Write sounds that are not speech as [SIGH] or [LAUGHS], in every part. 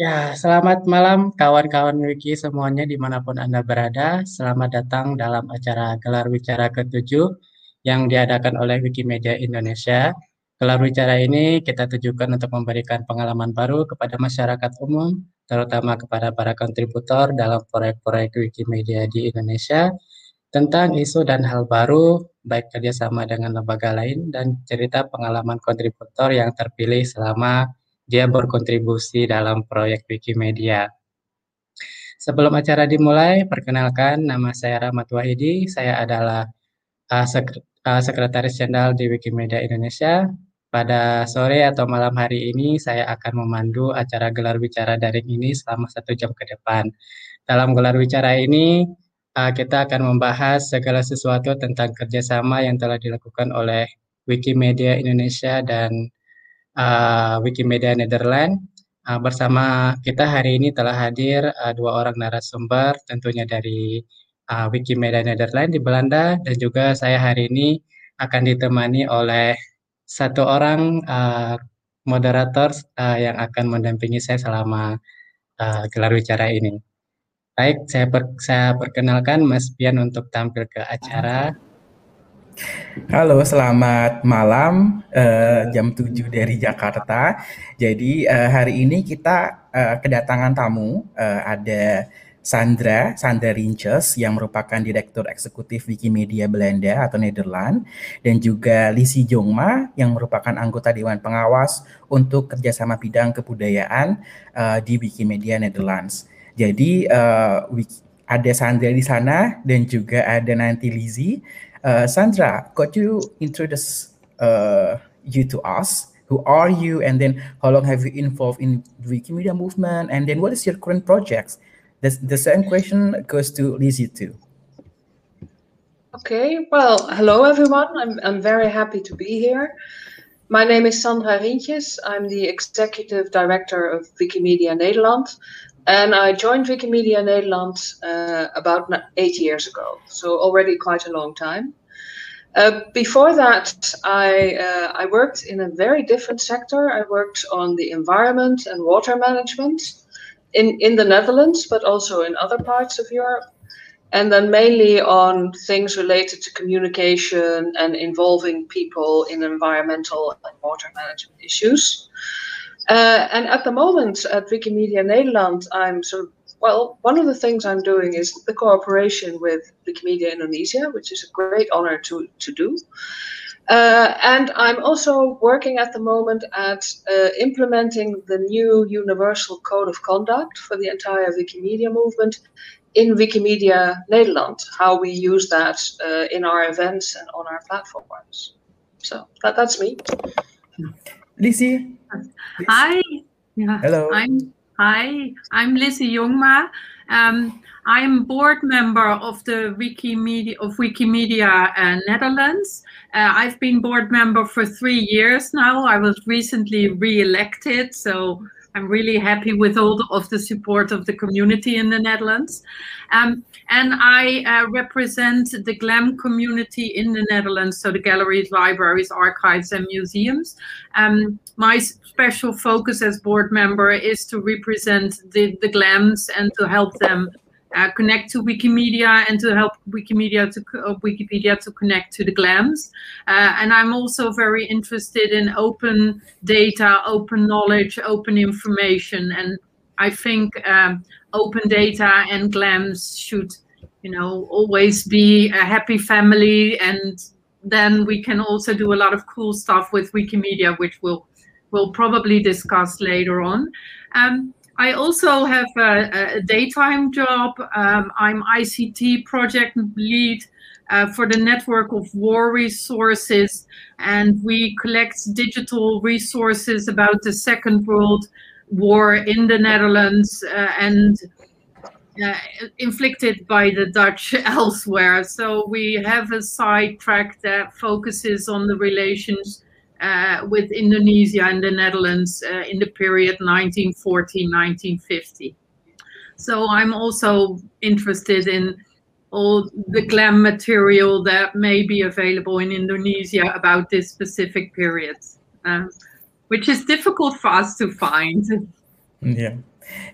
Ya, selamat malam kawan-kawan Wiki semuanya di mana pun Anda berada. Selamat datang dalam acara Gelar Bicara ke-7 yang diadakan oleh Wikimedia Indonesia. Gelar Bicara ini kita tujukan untuk memberikan pengalaman baru kepada masyarakat umum, terutama kepada para kontributor dalam proyek-proyek Wikimedia di Indonesia, tentang isu dan hal baru, baik kerjasama dengan lembaga lain, dan cerita pengalaman kontributor yang terpilih selama dia berkontribusi dalam proyek Wikimedia. Sebelum acara dimulai, perkenalkan nama saya Rahmat Wahidi. Saya adalah uh, sek uh, Sekretaris Jenderal di Wikimedia Indonesia. Pada sore atau malam hari ini, saya akan memandu acara gelar bicara daring ini selama satu jam ke depan. Dalam gelar bicara ini, uh, kita akan membahas segala sesuatu tentang kerjasama yang telah dilakukan oleh Wikimedia Indonesia dan uh, Wikimedia Netherlands. Uh, bersama kita hari ini telah hadir uh, dua orang narasumber, tentunya dari uh, Wikimedia Netherlands di Belanda, dan juga saya hari ini akan ditemani oleh satu orang uh, moderator uh, yang akan mendampingi saya selama uh, gelar bicara ini. Baik, saya, per, saya perkenalkan Mas Pian untuk tampil ke acara. Halo, selamat malam uh, jam 7 dari Jakarta. Jadi uh, hari ini kita uh, kedatangan tamu uh, ada Sandra, Sandra Rinches yang merupakan Direktur Eksekutif Wikimedia Belanda atau Nederland dan juga Lisi Jongma yang merupakan anggota Dewan Pengawas untuk kerjasama bidang kebudayaan uh, di Wikimedia Netherlands. Jadi uh, ada Sandra di sana dan juga ada nanti Lizzie uh, Sandra, could you introduce uh, you to us? Who are you? And then how long have you involved in Wikimedia movement? And then what is your current projects? The, the same question goes to Lizzie too. Okay, well, hello everyone. I'm, I'm very happy to be here. My name is Sandra Rientjes. I'm the Executive Director of Wikimedia Nederland. And I joined Wikimedia Nederland uh, about eight years ago, so already quite a long time. Uh, before that, I, uh, I worked in a very different sector. I worked on the environment and water management in, in the Netherlands, but also in other parts of Europe. And then mainly on things related to communication and involving people in environmental and water management issues. Uh, and at the moment at Wikimedia Nederland, I'm sort of, well, one of the things I'm doing is the cooperation with Wikimedia Indonesia, which is a great honor to, to do. Uh, and I'm also working at the moment at uh, implementing the new Universal Code of Conduct for the entire Wikimedia movement in Wikimedia Nederland, how we use that uh, in our events and on our platforms. So that, that's me. Lizzie. Hi. Yeah. Hello. I'm hi. I'm Lizzie Jongma. Um, I'm board member of the Wikimedia of Wikimedia uh, Netherlands. Uh, I've been board member for three years now. I was recently re-elected, so I'm really happy with all the, of the support of the community in the Netherlands. Um, and I uh, represent the GLAM community in the Netherlands, so the galleries, libraries, archives, and museums. Um, my special focus as board member is to represent the, the GLAMs and to help them uh, connect to Wikimedia and to help Wikimedia to uh, Wikipedia to connect to the GLAMs. Uh, and I'm also very interested in open data, open knowledge, open information. And I think um, open data and GLAMs should, you know, always be a happy family. And then we can also do a lot of cool stuff with Wikimedia, which we'll we'll probably discuss later on. Um, I also have a, a daytime job. Um, I'm ICT project lead uh, for the network of war resources, and we collect digital resources about the Second World War in the Netherlands uh, and uh, inflicted by the Dutch [LAUGHS] elsewhere. So we have a side track that focuses on the relations uh, with Indonesia and the Netherlands uh, in the period 1940-1950. So I'm also interested in all the glam material that may be available in Indonesia about this specific period, um, which is difficult for us to find. Yeah.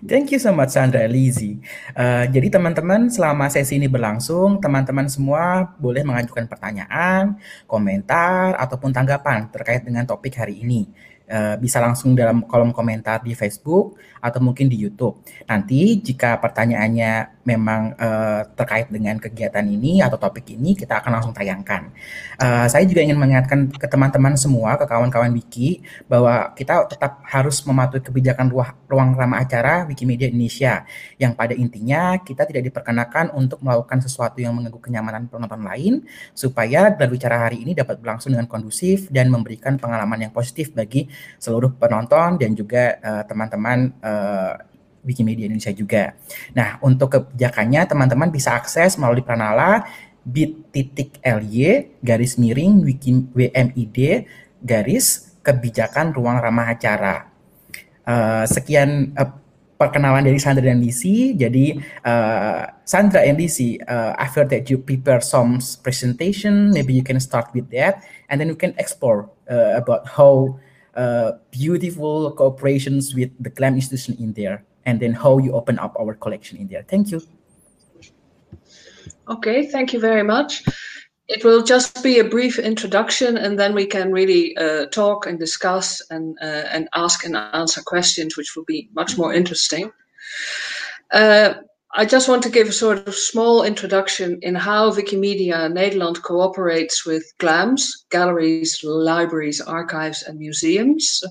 Thank you so much Sandra Lizzie. Uh, jadi teman-teman selama sesi ini berlangsung, teman-teman semua boleh mengajukan pertanyaan, komentar, ataupun tanggapan terkait dengan topik hari ini. Uh, bisa langsung dalam kolom komentar di Facebook atau mungkin di YouTube. Nanti jika pertanyaannya memang uh, terkait dengan kegiatan ini atau topik ini, kita akan langsung tayangkan. Uh, saya juga ingin mengingatkan ke teman-teman semua, ke kawan-kawan Wiki, bahwa kita tetap harus mematuhi kebijakan ruang, ruang ramah acara Wikimedia Indonesia, yang pada intinya kita tidak diperkenakan untuk melakukan sesuatu yang mengganggu kenyamanan penonton lain, supaya berbicara hari ini dapat berlangsung dengan kondusif dan memberikan pengalaman yang positif bagi seluruh penonton dan juga uh, teman-teman uh, uh, Wikimedia Indonesia juga. Nah, untuk kebijakannya teman-teman bisa akses melalui Pranala bit.ly garis miring WMID garis kebijakan ruang ramah acara. Uh, sekian uh, perkenalan dari Sandra dan Lisi. Jadi uh, Sandra and Lisi, uh, after that you prepare some presentation, maybe you can start with that, and then we can explore uh, about how beautiful cooperations with the GLAM institution in there, and then how you open up our collection in there. Thank you. Okay, thank you very much. It will just be a brief introduction, and then we can really uh, talk and discuss and uh, and ask and answer questions, which will be much more interesting. Uh, I just want to give a sort of small introduction in how Wikimedia Nederland cooperates with GLAMs, galleries, libraries, archives, and museums.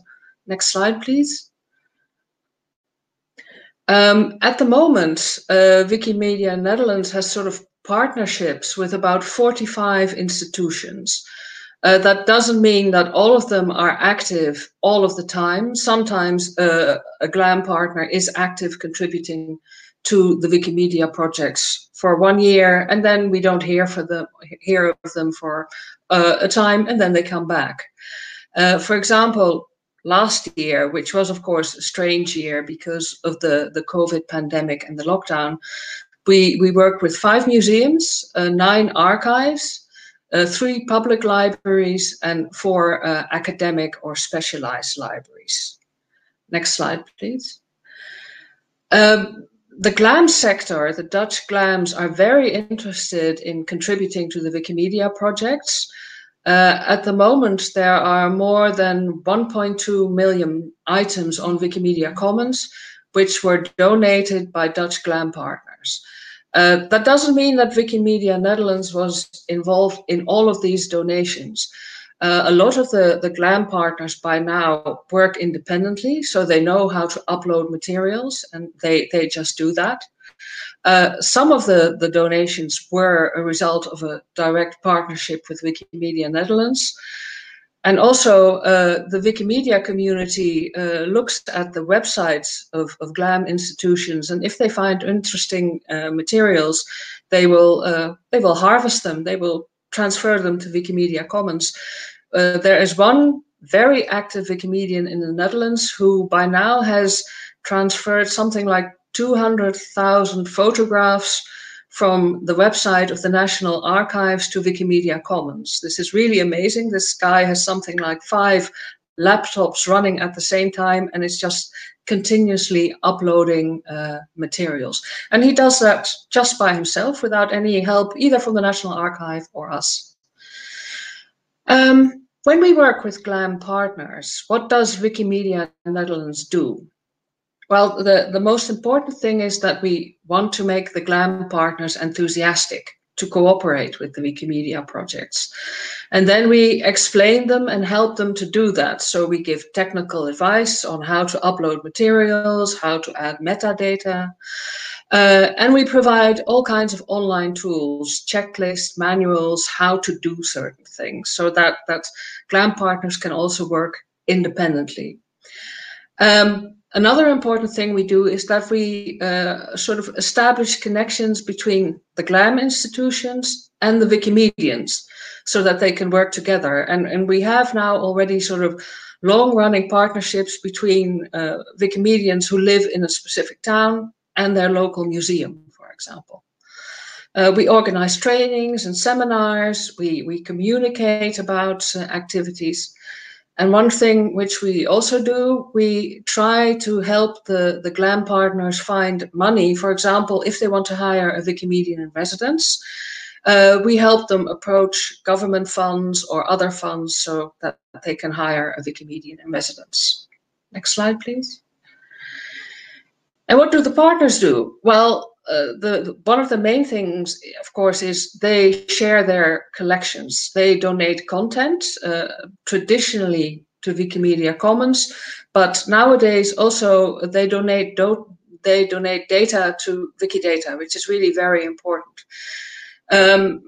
Next slide, please. Um, at the moment, uh, Wikimedia Netherlands has sort of partnerships with about 45 institutions. Uh, that doesn't mean that all of them are active all of the time. Sometimes uh, a GLAM partner is active contributing to the Wikimedia projects for one year, and then we don't hear for them hear of them for uh, a time, and then they come back. Uh, for example, last year, which was of course a strange year because of the the COVID pandemic and the lockdown, we we worked with five museums, uh, nine archives. Uh, three public libraries and four uh, academic or specialized libraries. Next slide, please. Um, the glam sector, the Dutch glams, are very interested in contributing to the Wikimedia projects. Uh, at the moment, there are more than 1.2 million items on Wikimedia Commons, which were donated by Dutch glam partners. Uh, that doesn't mean that Wikimedia Netherlands was involved in all of these donations. Uh, a lot of the, the GLAM partners by now work independently, so they know how to upload materials and they, they just do that. Uh, some of the, the donations were a result of a direct partnership with Wikimedia Netherlands. And also, uh, the Wikimedia community uh, looks at the websites of, of GLAM institutions, and if they find interesting uh, materials, they will uh, they will harvest them. They will transfer them to Wikimedia Commons. Uh, there is one very active Wikimedian in the Netherlands who by now has transferred something like 200,000 photographs from the website of the National Archives to Wikimedia Commons. This is really amazing. This guy has something like five laptops running at the same time and it's just continuously uploading uh, materials. And he does that just by himself without any help either from the National Archive or us. Um, when we work with GLAM partners, what does Wikimedia Netherlands do? Well, the, the most important thing is that we want to make the GLAM partners enthusiastic to cooperate with the Wikimedia projects. And then we explain them and help them to do that. So we give technical advice on how to upload materials, how to add metadata. Uh, and we provide all kinds of online tools, checklists, manuals, how to do certain things so that, that GLAM partners can also work independently. Um, Another important thing we do is that we uh, sort of establish connections between the GLAM institutions and the Wikimedians so that they can work together. And, and we have now already sort of long running partnerships between uh, Wikimedians who live in a specific town and their local museum, for example. Uh, we organize trainings and seminars, we, we communicate about uh, activities. And one thing which we also do, we try to help the, the GLAM partners find money. For example, if they want to hire a Wikimedian in residence, uh, we help them approach government funds or other funds so that they can hire a Wikimedian in residence. Next slide, please. And what do the partners do? Well, uh, the one of the main things, of course, is they share their collections. They donate content, uh, traditionally to Wikimedia Commons, but nowadays also they donate do they donate data to Wikidata, which is really very important. Um,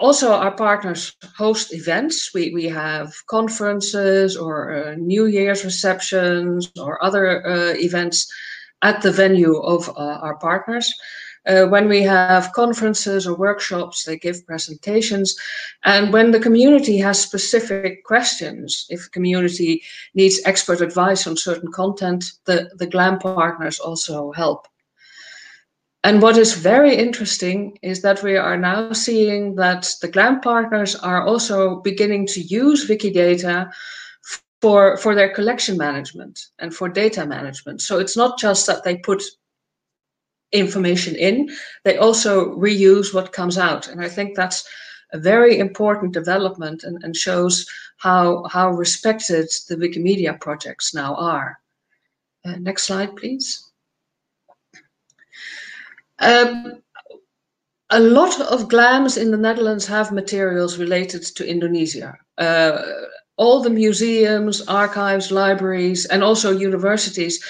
also, our partners host events. We, we have conferences or uh, New Year's receptions or other uh, events at the venue of uh, our partners. Uh, when we have conferences or workshops, they give presentations. And when the community has specific questions, if the community needs expert advice on certain content, the, the GLAM partners also help. And what is very interesting is that we are now seeing that the GLAM partners are also beginning to use Wikidata for, for their collection management and for data management. So it's not just that they put information in, they also reuse what comes out. And I think that's a very important development and, and shows how, how respected the Wikimedia projects now are. Uh, next slide, please. Um, a lot of GLAMs in the Netherlands have materials related to Indonesia. Uh, all the museums, archives, libraries, and also universities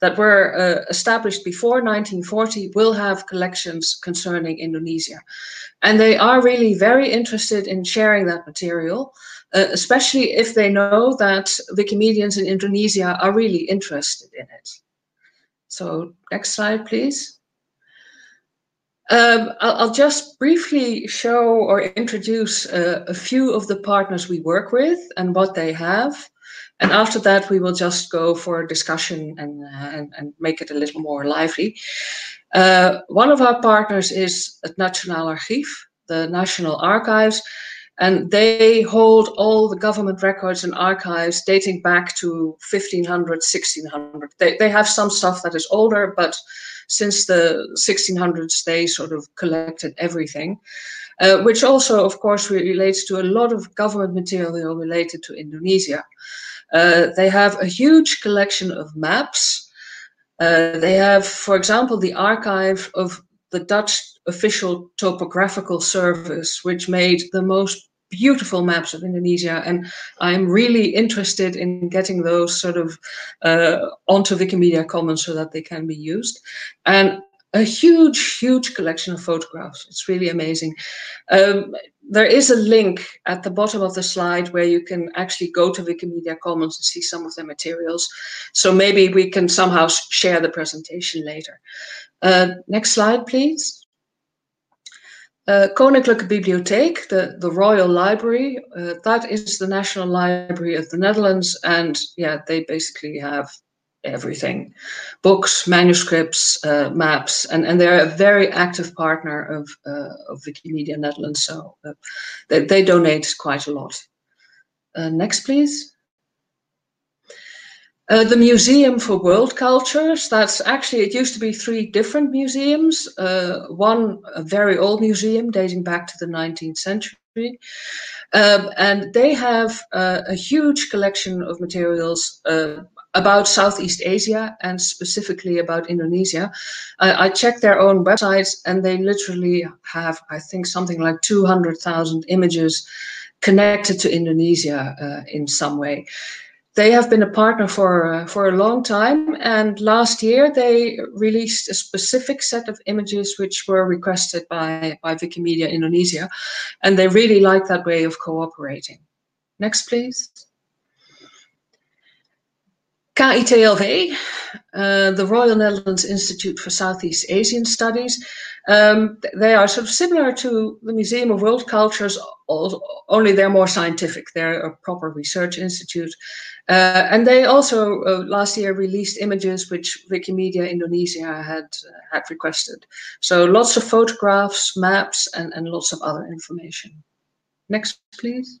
that were uh, established before 1940 will have collections concerning Indonesia. And they are really very interested in sharing that material, uh, especially if they know that Wikimedians in Indonesia are really interested in it. So next slide, please. Um, I'll, just briefly show or introduce uh, a few of the partners we work with and what they have. And after that, we will just go for a discussion and, uh, and, and, make it a little more lively. Uh, one of our partners is het Nationaal Archief, the National Archives, and they hold all the government records and archives dating back to 1500, 1600. They, they have some stuff that is older, but since the 1600s, they sort of collected everything, uh, which also, of course, relates to a lot of government material related to Indonesia. Uh, they have a huge collection of maps. Uh, they have, for example, the archive of the Dutch official topographical service, which made the most beautiful maps of Indonesia, and I'm really interested in getting those sort of uh, onto Wikimedia Commons so that they can be used. And a huge, huge collection of photographs. It's really amazing. Um, there is a link at the bottom of the slide where you can actually go to Wikimedia Commons and see some of the materials. So maybe we can somehow share the presentation later. Uh, next slide, please. Uh, Koninklijke Bibliotheek, the, the Royal Library, uh, that is the National Library of the Netherlands. And yeah, they basically have everything books, manuscripts, uh, maps, and, and they're a very active partner of, of Wikimedia Netherlands. So they, they donate quite a lot. Next, please. Uh, the Museum for World Cultures, that's actually, it used to be three different museums. Uh, one, a very old museum dating back to the 19th century. Um, and they have uh, a huge collection of materials uh, about Southeast Asia and specifically about Indonesia. I checked their own websites and they literally have, I think, something like 200,000 images connected to Indonesia uh, in some way they have been a partner for uh, for a long time and last year they released a specific set of images which were requested by by wikimedia indonesia and they really like that way of cooperating next please KITLV, uh, the Royal Netherlands Institute for Southeast Asian Studies. Um, they are sort of similar to the Museum of World Cultures, only they're more scientific. They're a proper research institute. Uh, and they also uh, last year released images which Wikimedia Indonesia had uh, had requested. So lots of photographs, maps, and, and lots of other information. Next, please.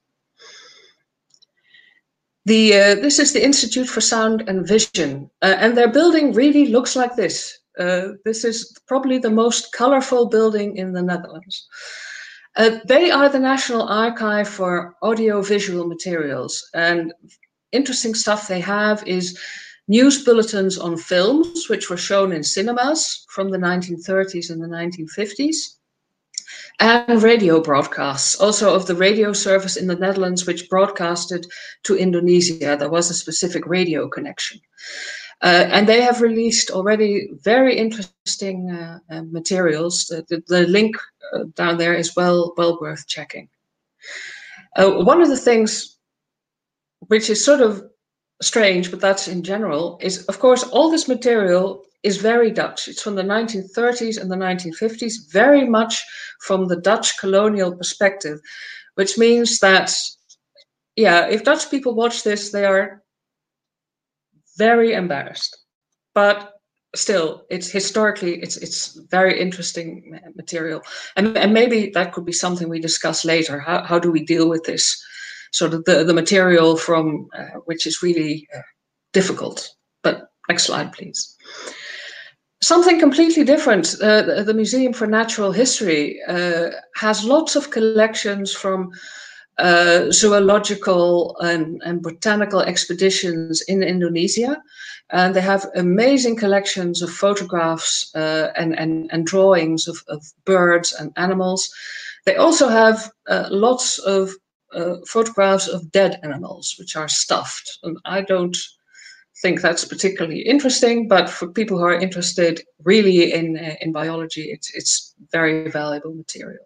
The, uh, this is the Institute for Sound and Vision, uh, and their building really looks like this. Uh, this is probably the most colorful building in the Netherlands. Uh, they are the National Archive for Audiovisual Materials, and interesting stuff they have is news bulletins on films, which were shown in cinemas from the 1930s and the 1950s and radio broadcasts, also of the radio service in the Netherlands, which broadcasted to Indonesia. There was a specific radio connection. Uh, and they have released already very interesting uh, uh, materials. The, the, the link uh, down there is well, well worth checking. Uh, one of the things which is sort of strange, but that's in general, is of course all this material is very Dutch. It's from the 1930s and the 1950s, very much from the Dutch colonial perspective, which means that, yeah, if Dutch people watch this, they are very embarrassed. But still, it's historically, it's it's very interesting material, and and maybe that could be something we discuss later. How how do we deal with this? Sort of the the material from uh, which is really uh, difficult. But next slide, please. Something completely different. Uh, the Museum for Natural History uh, has lots of collections from uh, zoological and, and, botanical expeditions in Indonesia. And they have amazing collections of photographs uh, and, and, and, drawings of, of, birds and animals. They also have uh, lots of uh, photographs of dead animals, which are stuffed. And I don't think that's particularly interesting, but for people who are interested really in, uh, in biology, it's, it's very valuable material.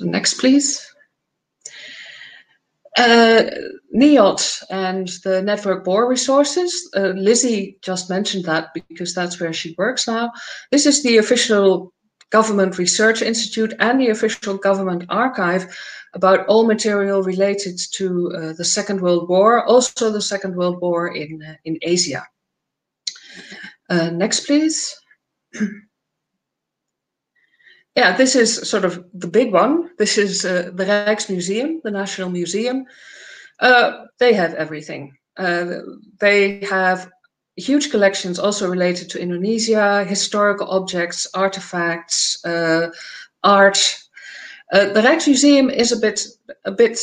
Next, please. Uh, NIOD and the Network Bohr resources, uh, Lizzie just mentioned that because that's where she works now. This is the official government research institute and the official government archive about all material related to uh, the Second World War, also the Second World War in, uh, in Asia. Uh, next, please. [CLEARS THROAT] yeah, this is sort of the big one. This is uh, the Rijksmuseum, the National Museum. Uh, they have everything. Uh, they have huge collections also related to Indonesia, historical objects, artifacts, art, uh, the Rijksmuseum is a bit a bit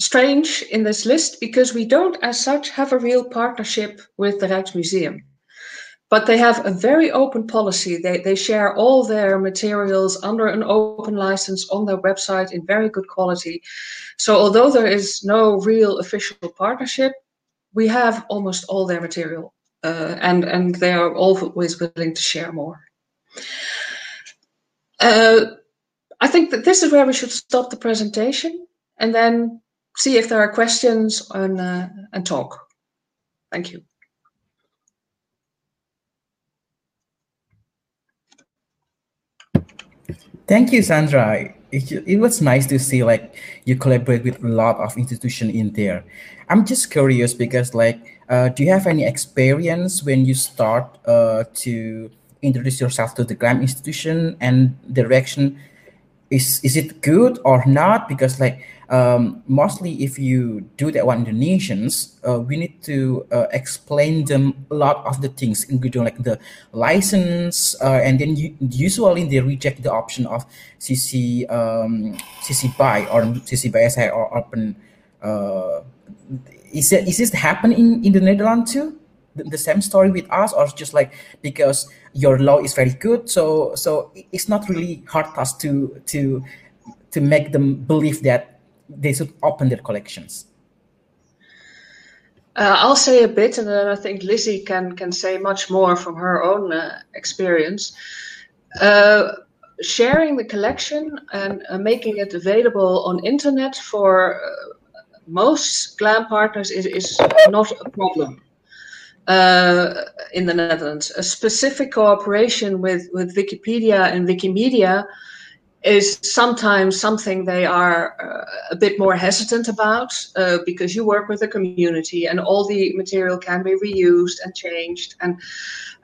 strange in this list because we don't, as such, have a real partnership with the Rijksmuseum. But they have a very open policy. They, they share all their materials under an open license on their website in very good quality. So although there is no real official partnership, we have almost all their material uh, and, and they are always willing to share more. Uh, I think that this is where we should stop the presentation and then see if there are questions and, uh, and talk. Thank you. Thank you, Sandra. It, it was nice to see like you collaborate with a lot of institution in there. I'm just curious because like, uh, do you have any experience when you start uh, to introduce yourself to the GLAM institution and direction is is it good or not? Because like um, mostly if you do that one indonesians uh, we need to uh, explain them a lot of the things including like the license uh, and then you, usually they reject the option of cc um, cc BY or cc BY or open uh, is it is this happen in in the netherlands too the, same story with us or just like because your law is very good. So so it's not really hard task to to to make them believe that they should open their collections. Uh, I'll say a bit, and then I think Lizzie can can say much more from her own uh, experience. Uh, sharing the collection and uh, making it available on internet for uh, most GLAM partners is, is not a problem uh, in the Netherlands. A specific cooperation with, with Wikipedia and Wikimedia is sometimes something they are uh, a bit more hesitant about uh, because you work with the community and all the material can be reused and changed and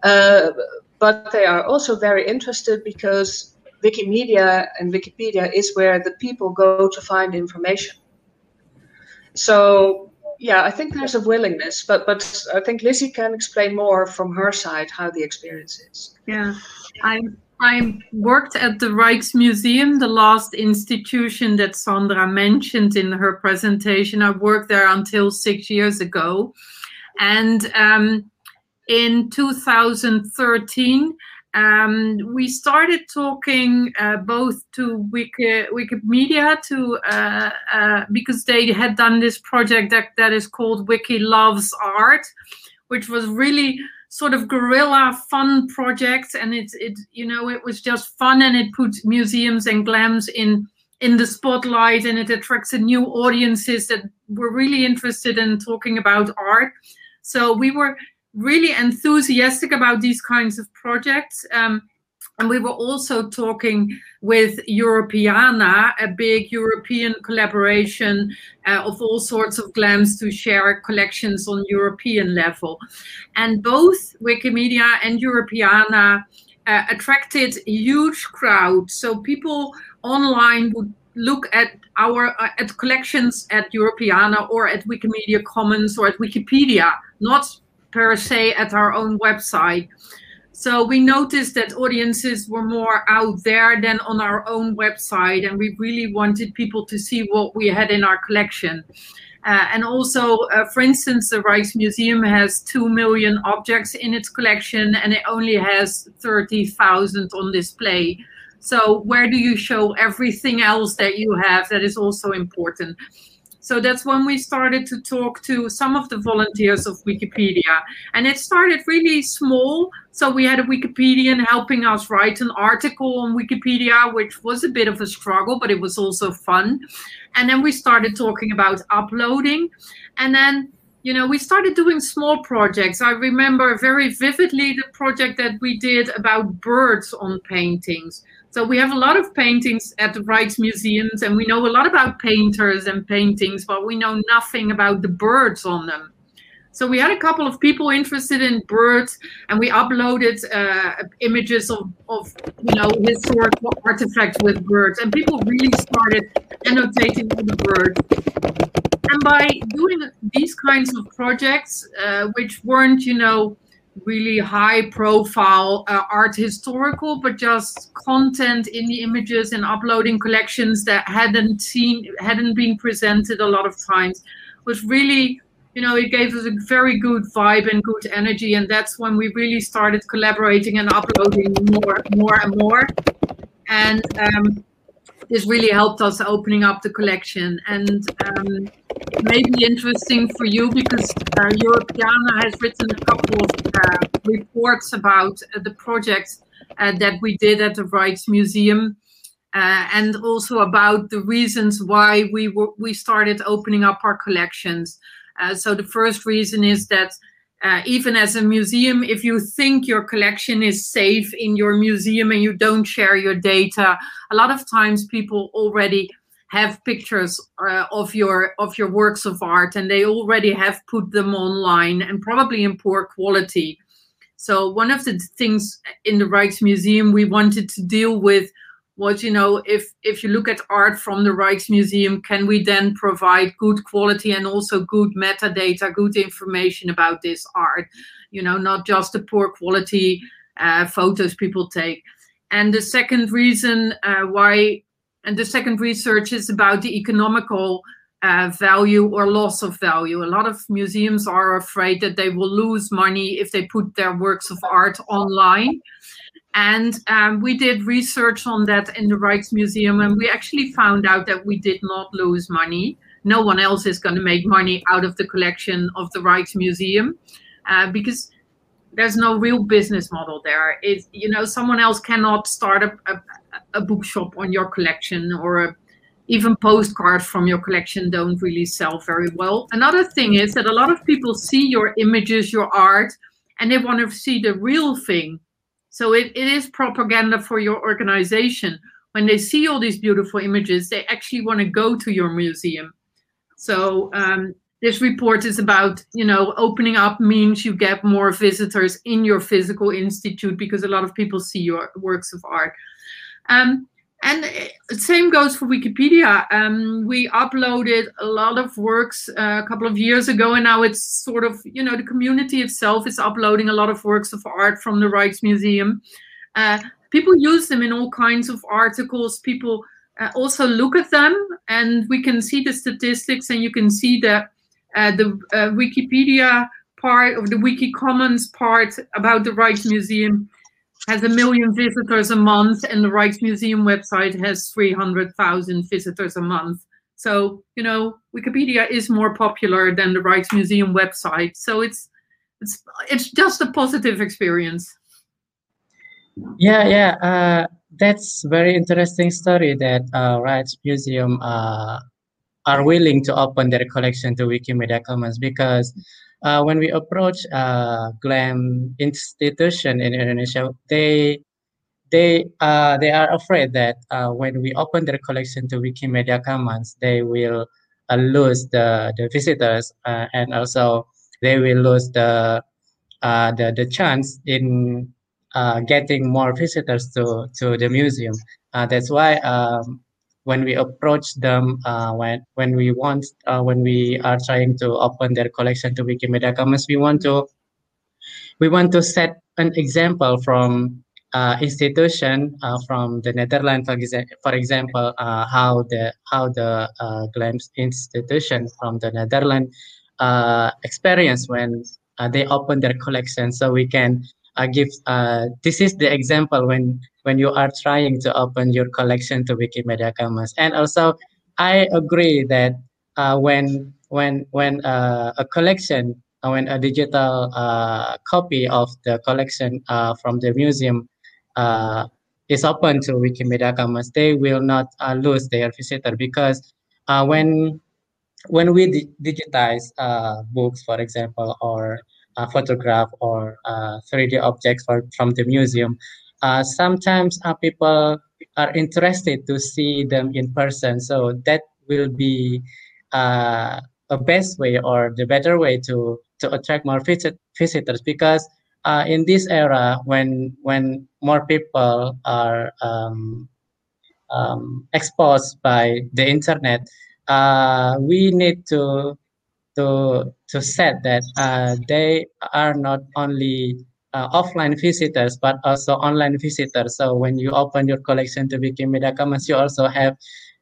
uh, but they are also very interested because Wikimedia and Wikipedia is where the people go to find information. So yeah, I think there's a willingness, but but I think Lizzie can explain more from her side how the experience is. Yeah, I I worked at the Rijksmuseum, the last institution that Sandra mentioned in her presentation. I worked there until six years ago, and um, in 2013 um, we started talking uh, both to Wiki, Wikimedia to uh, uh, because they had done this project that, that is called Wiki Loves Art, which was really sort of guerrilla fun project, and it it you know it was just fun and it put museums and glams in in the spotlight and it attracted new audiences that were really interested in talking about art. So we were really enthusiastic about these kinds of projects. Um, and we were also talking with Europeana, a big European collaboration uh, of all sorts of glams to share collections on European level. And both Wikimedia and Europeana uh, attracted huge crowds. So people online would look at our uh, at collections at Europeana or at Wikimedia Commons or at Wikipedia, not per se at our own website. So we noticed that audiences were more out there than on our own website, and we really wanted people to see what we had in our collection. Uh, and also, uh, for instance, the Rijksmuseum has 2 million objects in its collection and it only has 30,000 on display. So, where do you show everything else that you have that is also important? So that's when we started to talk to some of the volunteers of Wikipedia. And it started really small. So we had a Wikipedian helping us write an article on Wikipedia, which was a bit of a struggle, but it was also fun. And then we started talking about uploading. And then you know, we started doing small projects. I remember very vividly the project that we did about birds on paintings. So we have a lot of paintings at the Rijksmuseums, and we know a lot about painters and paintings, but we know nothing about the birds on them. So we had a couple of people interested in birds, and we uploaded uh, images of, of you know historical artifacts with birds, and people really started annotating all the birds. And by doing these kinds of projects, uh, which weren't you know really high profile uh, art historical but just content in the images and uploading collections that hadn't seen hadn't been presented a lot of times. Was really you know it gave us a very good vibe and good energy and that's when we really started collaborating and uploading more more and more. And um, this really helped us opening up the collection and um, may be interesting for you because uh, Europeana has written a couple of uh, reports about uh, the projects uh, that we did at the Rijksmuseum uh, and also about the reasons why we were, we started opening up our collections. Uh, so the first reason is that uh, even as a museum, if you think your collection is safe in your museum and you don't share your data, a lot of times people already have pictures uh, of your of your works of art and they already have put them online and probably in poor quality. So one of the things in the Rijksmuseum we wanted to deal with was, you know, if if you look at art from the Rijksmuseum, can we then provide good quality and also good metadata, good information about this art? You know, not just the poor quality uh, photos people take. And the second reason uh, why, and the second research is about the economical uh, value or loss of value. A lot of museums are afraid that they will lose money if they put their works of art online. And um, we did research on that in the Rijksmuseum, and we actually found out that we did not lose money. No one else is going to make money out of the collection of the Rijksmuseum uh, because there's no real business model there. It, you know, someone else cannot start a, a, a bookshop on your collection or a, even postcards from your collection don't really sell very well. Another thing is that a lot of people see your images, your art, and they want to see the real thing. So it, it is propaganda for your organization. When they see all these beautiful images, they actually want to go to your museum. So um, this report is about, you know, opening up means you get more visitors in your physical institute because a lot of people see your works of art. Um, and the same goes for Wikipedia. Um, we uploaded a lot of works uh, a couple of years ago, and now it's sort of, you know, the community itself is uploading a lot of works of art from the Rijksmuseum. Uh, people use them in all kinds of articles. People uh, also look at them, and we can see the statistics, and you can see that uh, the uh, Wikipedia part of the Wiki Commons part about the Rijksmuseum has a million visitors a month, and the Rijksmuseum website has 300,000 visitors a month. So, you know, Wikipedia is more popular than the Rijksmuseum website. So it's it's it's just a positive experience. Yeah, yeah. Uh, that's very interesting story that uh, Rijksmuseum uh, are willing to open their collection to Wikimedia Commons because uh, when we approach uh, GLAM institution in Indonesia, they they uh, they are afraid that uh, when we open their collection to Wikimedia Commons, they will uh, lose the the visitors uh, and also they will lose the uh, the the chance in uh, getting more visitors to to the museum. That's why um, when we approach them uh, when when we want uh, when we are trying to open their collection to Wikimedia Commons, we want to we want to set an example from uh, institution uh, from the Netherlands, for, exa- for example, uh, how the how the uh, GLAMS institution from the Netherlands experience when they open their collection, so we can uh, give. Uh, this is the example when when you are trying to open your collection to Wikimedia Commons. And also, I agree that uh, when when when uh, a collection, uh, when a digital copy of the collection from the museum is open to Wikimedia Commons, they will not lose their visitor because when when we di- digitize books, for example, or uh, photograph or uh, 3D objects for, from the museum, uh, sometimes uh, people are interested to see them in person. So that will be uh, a best way or the better way to to attract more visit, visitors because uh, in this era when when more people are um, um, exposed by the internet, uh, we need to to to set that uh, they are not only uh, offline visitors, but also online visitors. So when you open your collection to Wikimedia Commons, you also have,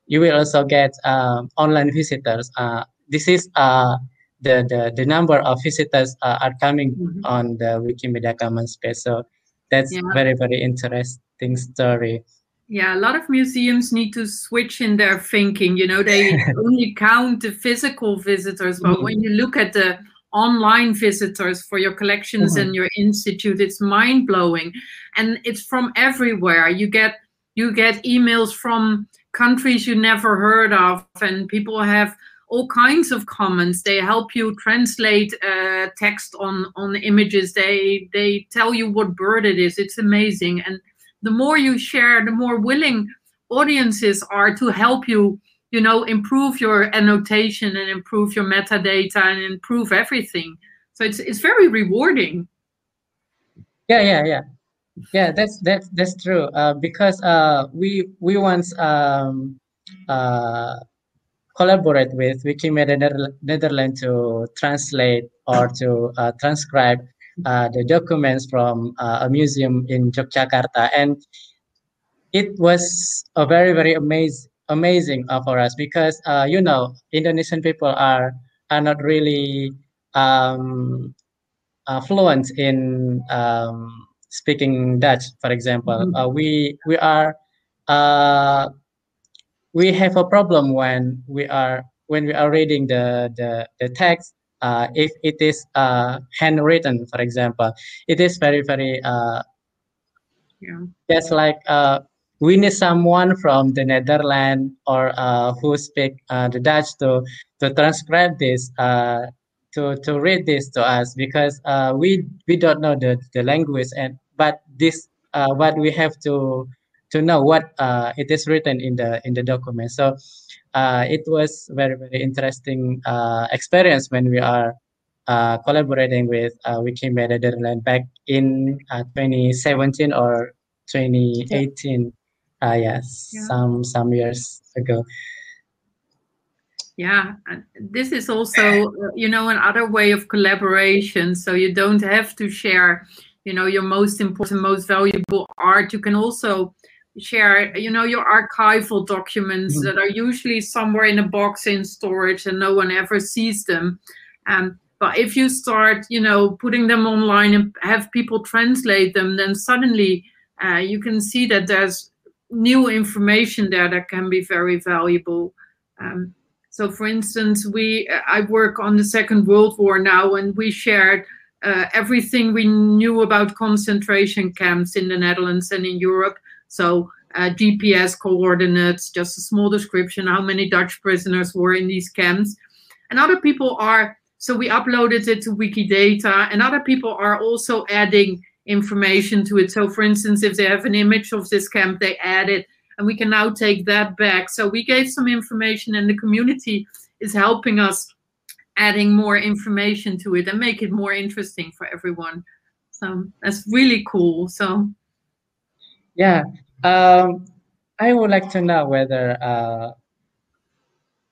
you will also get um, online visitors. Uh, this is uh, the, the the number of visitors uh, are coming Mhm. on the Wikimedia Commons space. So that's Yeah. very very interesting story. Yeah, a lot of museums need to switch in their thinking. You know, they [LAUGHS] only count the physical visitors, but Mhm. when you look at the online visitors for your collections Mhm. and your institute, it's mind blowing, and it's from everywhere. You get you get emails from countries you never heard of, and people have all kinds of comments. They help you translate uh, text on on images. They they tell you what bird it is. It's amazing, and the more you share, the more willing audiences are to help you, you know, improve your annotation and improve your metadata and improve everything. So it's it's very rewarding. Yeah, yeah, yeah, yeah. That's that's that's true. Uh, because uh, we we once um, uh, collaborate with Wikimedia Nether- Netherlands to translate or to uh, transcribe the documents from uh, a museum in Yogyakarta, and it was a very very amazing amazing uh, for us because uh, you know Indonesian people are are not really um, uh, fluent in um, speaking Dutch, for example. Mhm. Uh, we we are uh, we have a problem when we are when we are reading the the, the text. Uh, if it is uh, handwritten, for example, it is very very uh, Yeah. just like uh, we need someone from the Netherlands or uh, who speak uh, the Dutch to to transcribe this uh, to to read this to us because uh, we we don't know the, the language and but this uh, what we have to to know what uh, it is written in the in the document. So it was very very interesting uh, experience when we are uh, collaborating with uh, Wikimedia Netherlands back in uh, 2017 or 2018. Uh, uh, yes, yeah. some some years ago. Yeah, this is also you know another way of collaboration. So you don't have to share, you know, your most important, most valuable art. You can also share, you know, your archival documents mm -hmm. that are usually somewhere in a box in storage and no one ever sees them. Um, but if you start, you know, putting them online and have people translate them, then suddenly uh, you can see that there's new information there that can be very valuable. Um, so, for instance, we I work on the Second World War now, and we shared uh, everything we knew about concentration camps in the Netherlands and in Europe. So, uh, GPS coordinates, just a small description, how many Dutch prisoners were in these camps. And other people are so we uploaded it to Wikidata, and other people are also adding information to it. So, for instance, if they have an image of this camp, they add it, and we can now take that back. So, we gave some information, and the community is helping us adding more information to it and make it more interesting for everyone. So, that's really cool. So, yeah, um, I would like to know whether. Uh,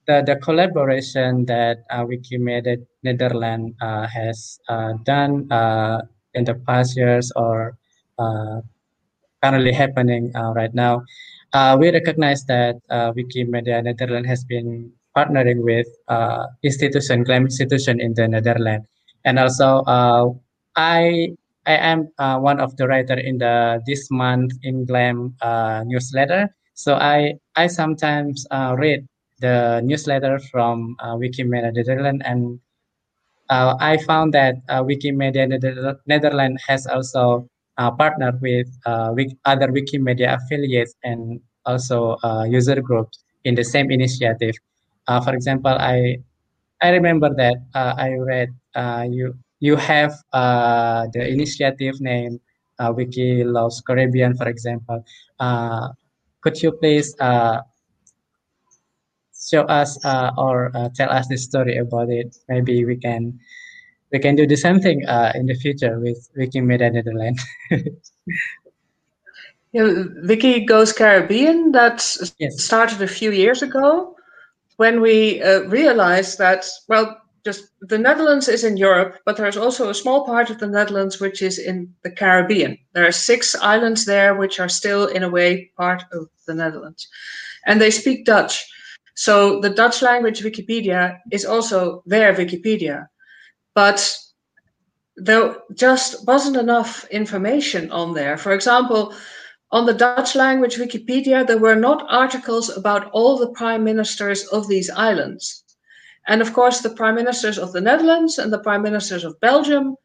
the, the collaboration that uh, Wikimedia Netherlands uh, has uh, done uh, in the past years or uh, currently happening uh, right now, we recognize that Wikimedia Netherlands has been partnering with institution, GLAM institution in the Netherlands. And also, I I am one of the writer in the this month in GLAM newsletter. So I I sometimes read the newsletter from uh, Wikimedia Netherlands, and uh, I found that uh, Wikimedia Netherlands has also uh, partnered with uh, other Wikimedia affiliates and also uh, user groups in the same initiative. for example, I I remember that I read you you have the initiative named Wiki Loves Caribbean, for example. could you please show us uh, or uh, tell us the story about it. Maybe we can we can do the same thing uh, in the future with Wikimedia Netherlands. [LAUGHS] yeah, Wiki Goes Caribbean that yes. started a few years ago when we uh, realized that well just the Netherlands is in Europe, but there's also a small part of the Netherlands which is in the Caribbean. There are six islands there which are still, in a way, part of the Netherlands. And they speak Dutch. So the Dutch language Wikipedia is also their Wikipedia, but there just wasn't enough information on there. For example, on the Dutch language Wikipedia, there were not articles about all the prime ministers of these islands. And of course, the prime ministers of the Netherlands and the prime ministers of Belgium,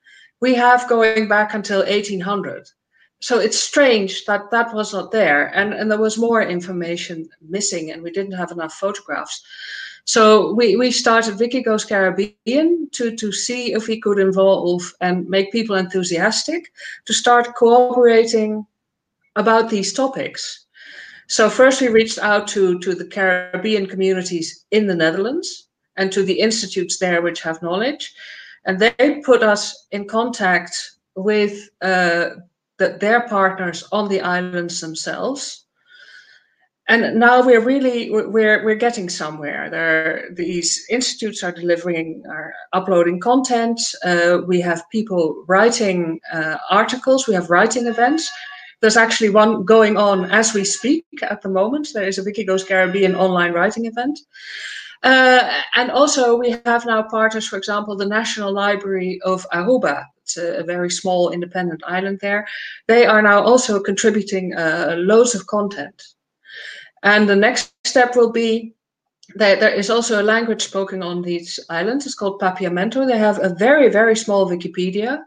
we have going back until 1800 so it's strange that that was not there and, and there was more information missing and we didn't have enough photographs. So we, we started goes caribbean to, to see if we could involve and make people enthusiastic to start cooperating about these topics. So first we reached out to, to the caribbean communities in the netherlands and to the institutes there which have knowledge and they put us in contact with uh, that their partners on the islands themselves. And now we're really we're we're getting somewhere. There, these institutes are delivering, are uploading content. Uh, we have people writing uh, articles. We have writing events. There's actually one going on as we speak at the moment. There is a Wikigoes Caribbean online writing event. Uh, and also we have now partners, for example, the National Library of Aruba, it's a, a, very small independent island there. They are now also contributing uh, loads of content. And the next step will be that there is also a language spoken on these islands. It's called Papiamento. They have a very, very small Wikipedia.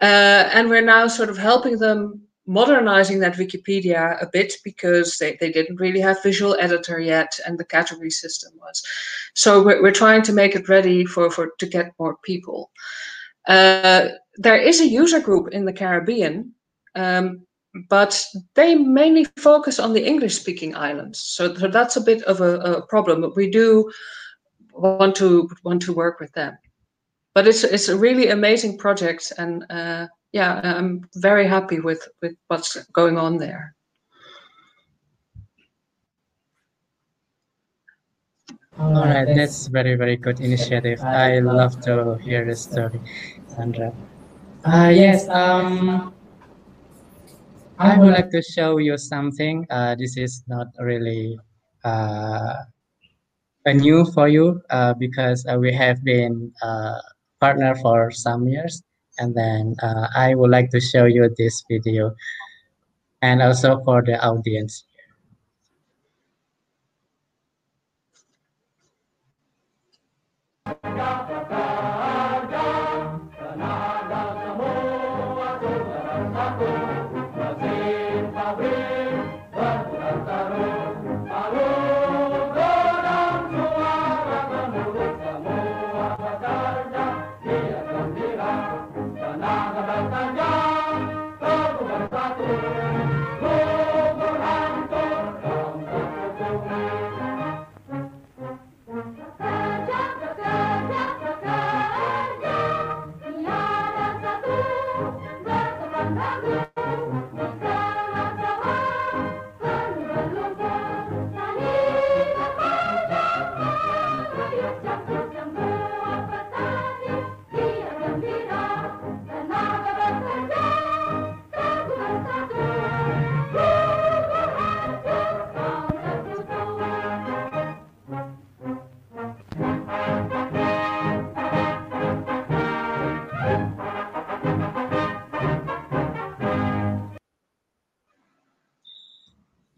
Uh, and we're now sort of helping them modernizing that Wikipedia a bit because they, they didn't really have visual editor yet and the category system was. So we're, we're trying to make it ready for, for to get more people. Uh, there is a user group in the Caribbean, um, but they mainly focus on the English-speaking islands. So, so, that's a bit of a, a, problem. But we do want to want to work with them. But it's it's a really amazing project, and uh, yeah, I'm very happy with, with what's going on there. All right, that's very, very good initiative. I love to hear this story, Sandra. Uh, yes, um, I would like to show you something. Uh, this is not really uh, a new for you uh, because uh, we have been uh, partner for some years. And then uh, I would like to show you this video and also for the audience.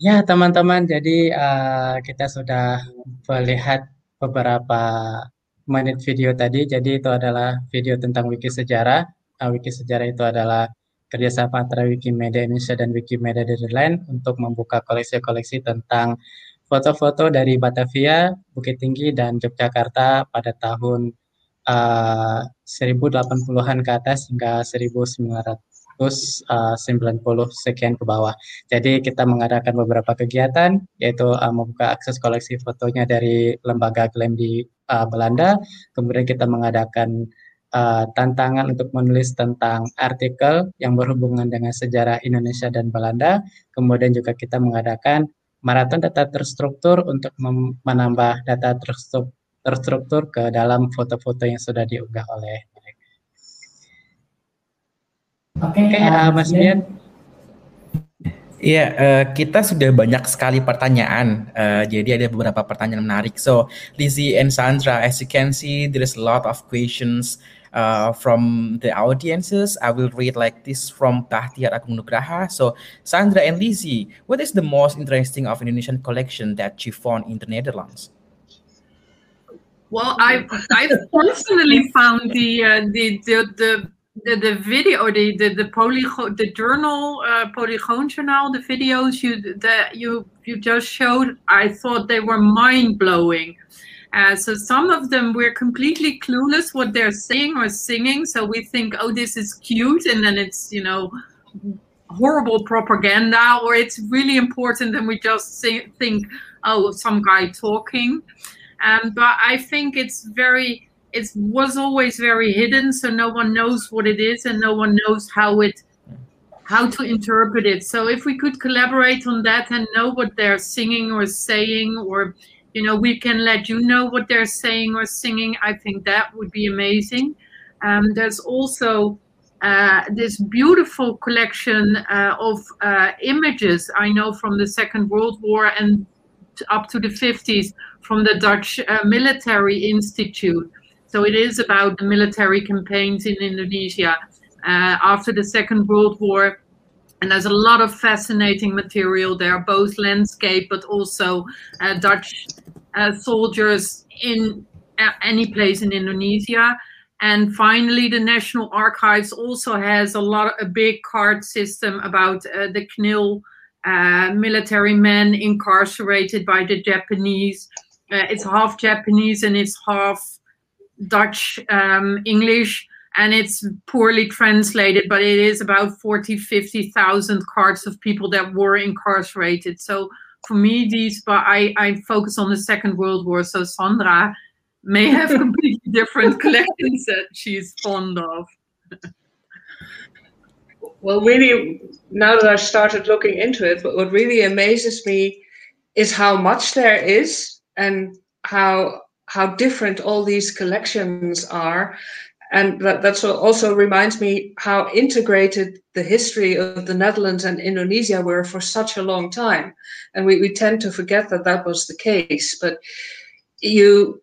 Ya, teman-teman, jadi uh, kita sudah melihat beberapa menit video tadi. Jadi itu adalah video tentang wiki sejarah. Uh, wiki sejarah itu adalah kerjasama antara Wikimedia Indonesia dan Wikimedia Netherlands untuk membuka koleksi-koleksi tentang foto-foto dari Batavia, Bukit Tinggi, dan Yogyakarta pada tahun uh, 1080-an ke atas hingga 1900 190 sekian ke bawah. Jadi kita mengadakan beberapa kegiatan yaitu uh, membuka akses koleksi fotonya dari lembaga klaim di uh, Belanda. Kemudian kita mengadakan uh, tantangan untuk menulis tentang artikel yang berhubungan dengan sejarah Indonesia dan Belanda. Kemudian juga kita mengadakan maraton data terstruktur untuk menambah data terstruktur ke dalam foto-foto yang sudah diunggah oleh Oke, okay, uh, Mas Bian. Iya, uh, kita sudah banyak sekali pertanyaan. Uh, jadi ada beberapa pertanyaan menarik. So, Lizzie and Sandra, as you can see, there is a lot of questions uh, from the audiences. I will read like this from Bahtiar Agung Nugraha. So, Sandra and Lizzie, what is the most interesting of Indonesian collection that you found in the Netherlands? Well, I I personally found the uh, the the the the, the video the the, the Polygoon the journal uh, Polygoon journal the videos you that you you just showed i thought they were mind-blowing. Uh, so some of them we're completely clueless what they're saying or singing. So we think oh this is cute and then it's you know horrible propaganda or it's really important and we just say, think oh some guy talking. Um, but i think it's very it was always very hidden so no one knows what it is and no one knows how it how to interpret it. So if we could collaborate on that and know what they're singing or saying or you know we can let you know what they're saying or singing i think that would be amazing. Um, there's also uh, this beautiful collection uh, of uh, images i know from the second world war and up to the 50s from the dutch uh, military institute so it is about the military campaigns in Indonesia uh, after the Second World War. And there's a lot of fascinating material there, both landscape but also uh, Dutch uh, soldiers in uh, any place in Indonesia. And finally, the National Archives also has a lot, a big card system about uh, the KNIL uh, military men incarcerated by the Japanese. it's half Japanese and it's half Dutch, um, English, and it's poorly translated, but it is about 40, 50,000 cards of people that were incarcerated. So for me, these, but I, I focus on the Second World War. So Sandra may have [LAUGHS] completely different collections that she's fond of. well, really, now that I've started looking into it, but what really amazes me is how much there is and how how different all these collections are and that that's also reminds me how integrated the history of the Netherlands and Indonesia were for such a long time, and we, we tend to forget that that was the case. But you,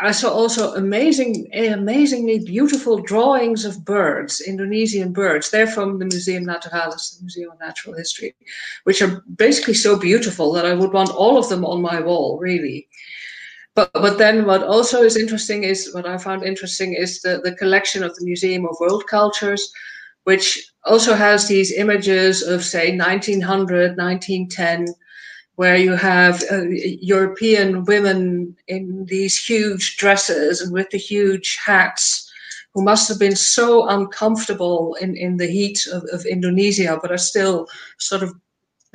I saw also amazing, amazingly beautiful drawings of birds, Indonesian birds. They're from the Museum Naturalis, the Museum of Natural History, which are basically so beautiful that I would want all of them on my wall, really. But but then what also is interesting is what I found interesting is the, the collection of the Museum of World Cultures, which also has these images of say 1900, 1910, where you have uh, European women in these huge dresses and with the huge hats who must have been so uncomfortable in, in the heat of, of Indonesia, but are still sort of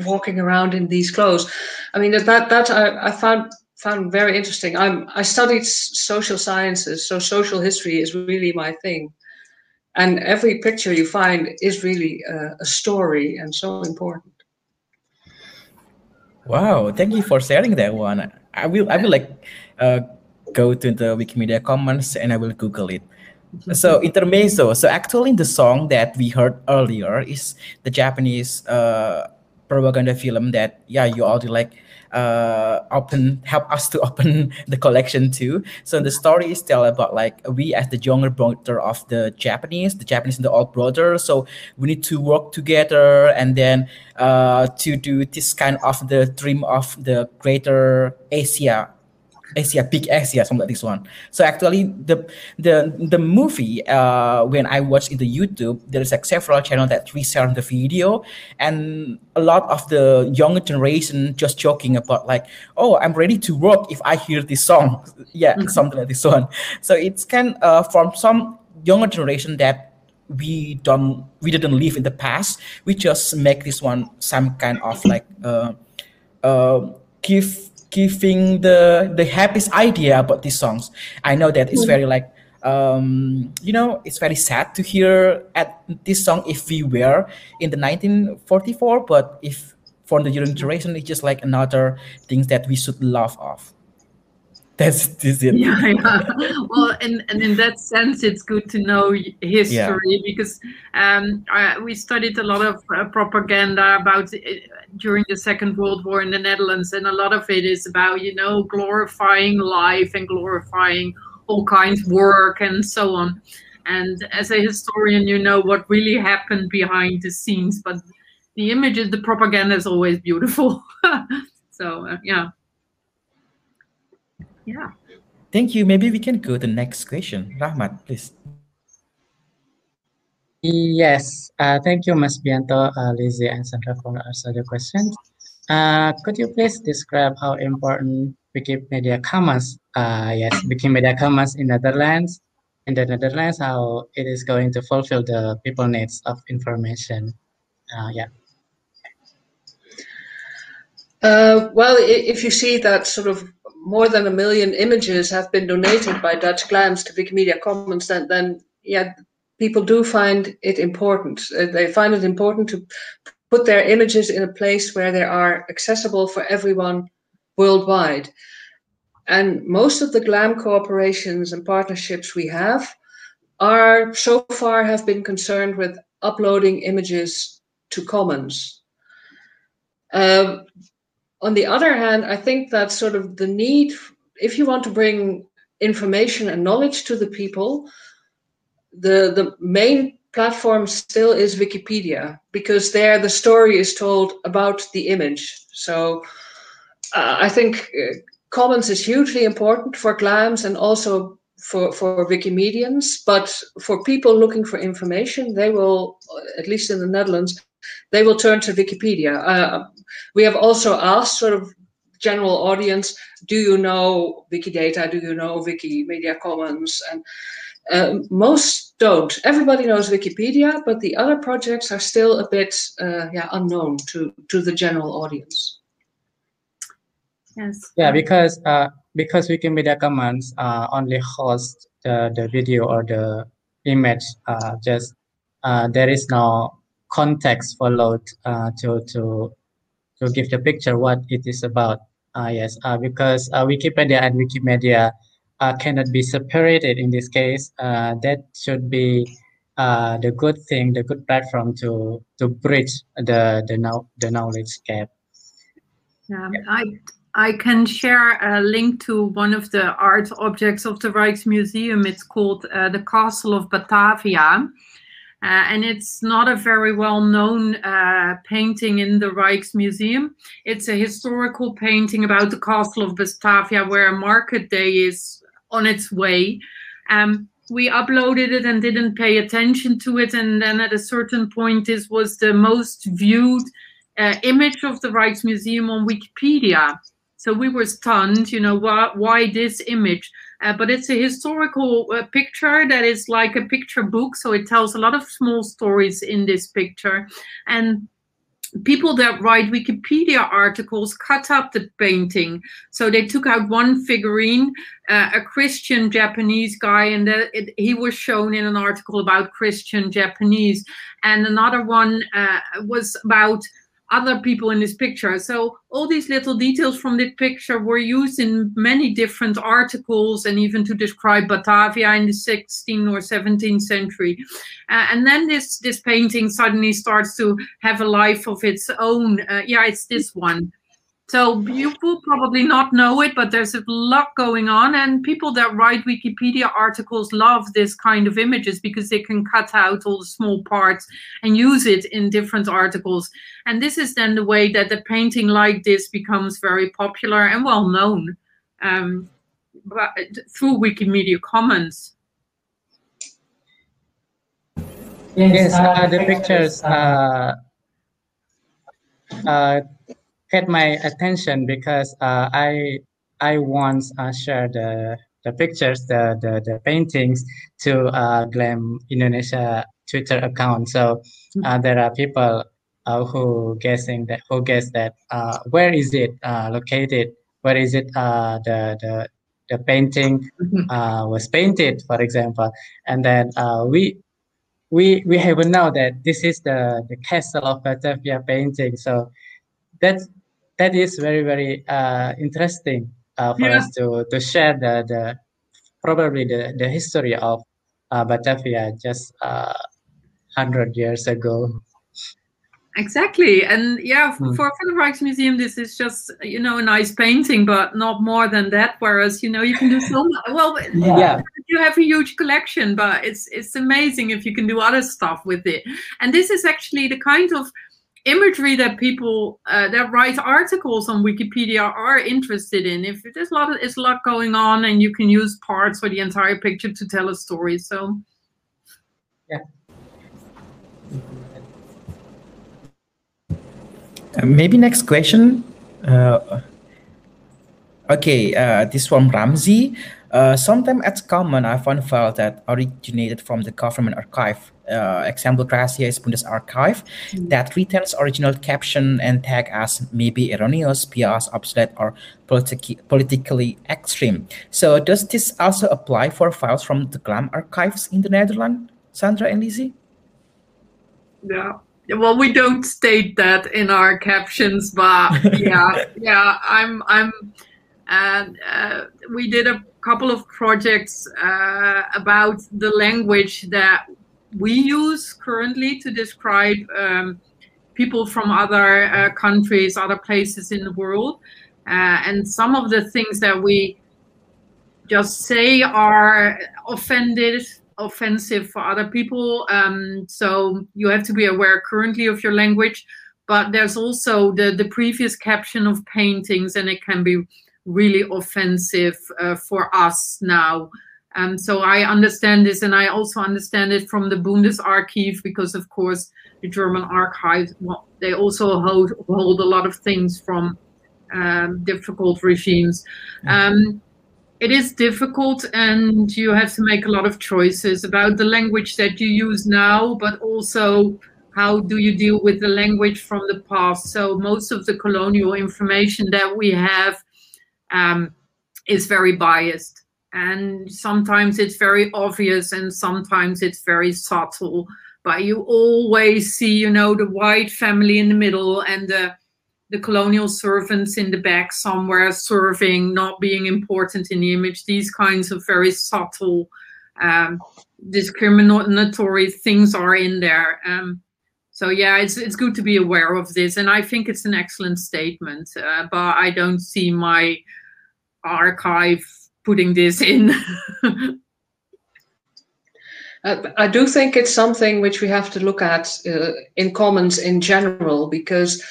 walking around in these clothes. I mean, that that I, I found found very interesting. I'm I studied social sciences, so social history is really my thing, and every picture you find is really a story and so important. Wow, thank you for sharing that one. I will I will like uh, go to the Wikimedia Commons and I will Google it. So intermezzo. So actually, the song that we heard earlier is the Japanese uh, propaganda film that yeah you already like uh, open help us to [LAUGHS] open the collection too. So the story is tell about like we as the younger brother of the Japanese, the Japanese and the old brother. So we need to work together and then uh, to do this kind of the dream of the greater Asia Asia, big Asia, something like this one. So actually, the the the movie uh, when I watched in the YouTube, there is like several channel that reshared the video, and a lot of the younger generation just joking about like, oh, I'm ready to work if I hear this song, [LAUGHS] yeah, mm-hmm. something like this one. So it's kind uh, from some younger generation that we don't we didn't live in the past. We just make this one some kind of like uh, uh, give giving the the happiest idea about these songs. I know that it's mm-hmm. very like um, you know it's very sad to hear at this song if we were in the 1944, but if for the young generation it's just like another things that we should love of. That's it. Yeah, yeah. well, and, and in that sense, it's good to know history yeah. because um, I, we studied a lot of uh, propaganda about uh, during the Second World War in the Netherlands, and a lot of it is about you know glorifying life and glorifying all kinds of work and so on. And as a historian, you know what really happened behind the scenes, but the images, the propaganda is always beautiful. [LAUGHS] so uh, yeah. Yeah. Thank you. Maybe we can go to the next question. Rahmat, please. Yes, uh, thank you, Mas Bianto, uh, Lizzie, and Sandra for answering the questions. Uh, could you please describe how important Wikimedia Commons, uh, yes, Wikimedia Commons in Netherlands, in the Netherlands, how it is going to fulfill the people needs of information? Uh, yeah. Uh, well, if you see that sort of more than a million images have been donated by Dutch Glams to Wikimedia Commons, then, then yeah, people do find it important. Uh, they find it important to put their images in a place where they are accessible for everyone worldwide. And most of the GLAM cooperations and partnerships we have are so far have been concerned with uploading images to Commons. Uh, on the other hand, I think that sort of the need, if you want to bring information and knowledge to the people, the the main platform still is Wikipedia because there the story is told about the image. So uh, I think uh, Commons is hugely important for GLAMs and also for, for Wikimedians, but for people looking for information, they will, at least in the Netherlands, they will turn to Wikipedia. Uh, we have also asked sort of general audience, do you know Wikidata? Do you know Wikimedia Commons? And uh, most don't. Everybody knows Wikipedia, but the other projects are still a bit uh, yeah, unknown to, to the general audience. Yes. Yeah, because uh, because Wikimedia Commons uh, only hosts the, the video or the image, uh, just uh, there is no context followed uh, to to to give the picture what it is about. Uh, yes, uh, because uh, Wikipedia and Wikimedia uh, cannot be separated in this case. Uh, that should be uh, the good thing, the good platform to to bridge the the now the knowledge gap. Yeah, I I can share a link to one of the art objects of the Rijksmuseum. It's called uh, the Castle of Batavia. Uh, and it's not a very well known uh, painting in the Rijksmuseum. It's a historical painting about the Castle of Batavia where a Market Day is on its way. Um, we uploaded it and didn't pay attention to it. And then at a certain point, this was the most viewed uh, image of the Rijksmuseum on Wikipedia. So we were stunned, you know, why, why this image? Uh, but it's a historical uh, picture that is like a picture book. So it tells a lot of small stories in this picture. And people that write Wikipedia articles cut up the painting. So they took out one figurine, uh, a Christian Japanese guy, and the, it, he was shown in an article about Christian Japanese. And another one uh, was about other people in this picture. So all these little details from this picture were used in many different articles and even to describe Batavia in the 16th or 17th century. Uh, and then this this painting suddenly starts to have a life of its own. Uh, yeah, it's this one. So you will probably not know it, but there's a lot going on. And people that write Wikipedia articles love this kind of images because they can cut out all the small parts and use it in different articles. And this is then the way that the painting like this becomes very popular and well known um, through Wikimedia Commons. Yes, uh, the pictures uh, uh, get my attention because uh, I I once uh, shared the the pictures, the the, the paintings to uh, Glam Indonesia Twitter account. So hmm. uh, there are people uh, who guessing that who guess that uh, where is it uh, located? Where is it uh, the the the painting mm-hmm. uh, was painted, for example, and then uh, we we we have know that this is the the castle of Batavia painting. So that's that is very very uh, interesting uh, for yeah. us to to share the the probably the the history of uh, Batavia just uh, hundred years ago. Exactly, and yeah, hmm. for, the Rijksmuseum, this is just you know a nice painting, but not more than that. Whereas you know you can do so. Well, yeah. you have a huge collection, but it's it's amazing if you can do other stuff with it. And this is actually the kind of imagery that people uh, that write articles on Wikipedia are interested in. If there's a lot, of, there's a lot going on, and you can use parts or the entire picture to tell a story. So, yeah. Uh, maybe next question. Uh, okay, uh, this from Ramsey. Uh, sometimes it's common I found files that originated from the government archive uh, example Gracia is Bundesarchiv mm-hmm. that returns original caption and tag as maybe erroneous, biased, obsolete, or politi- politically extreme. So does this also apply for files from the GLAM archives in the Netherlands, Sandra and Lizzie? Yeah. Well, we don't state that in our captions, but yeah, [LAUGHS] yeah, I'm, I'm, and uh, we did a couple of projects uh, about the language that we use currently to describe um, people from other uh, countries, other places in the world. Uh, and some of the things that we just say are offended, offensive for other people. Um, so you have to be aware currently of your language. But there's also the, the previous caption of paintings, and it can be really offensive uh, for us now. Um, so I understand this, and I also understand it from the Bundesarchiv because, of course, the German archives well, they also hold hold a lot of things from um, difficult regimes. Um, it is difficult, and you have to make a lot of choices about the language that you use now, but also how do you deal with the language from the past. So most of the colonial information that we have um, is very biased and sometimes it's very obvious and sometimes it's very subtle but you always see you know the white family in the middle and the the colonial servants in the back somewhere serving, not being important in the image. These kinds of very subtle um, discriminatory things are in there. Um, so yeah, it's it's good to be aware of this, and I think it's an excellent statement. Uh, but I don't see my archive putting this in. uh, I do think it's something which we have to look at uh, in commons in general because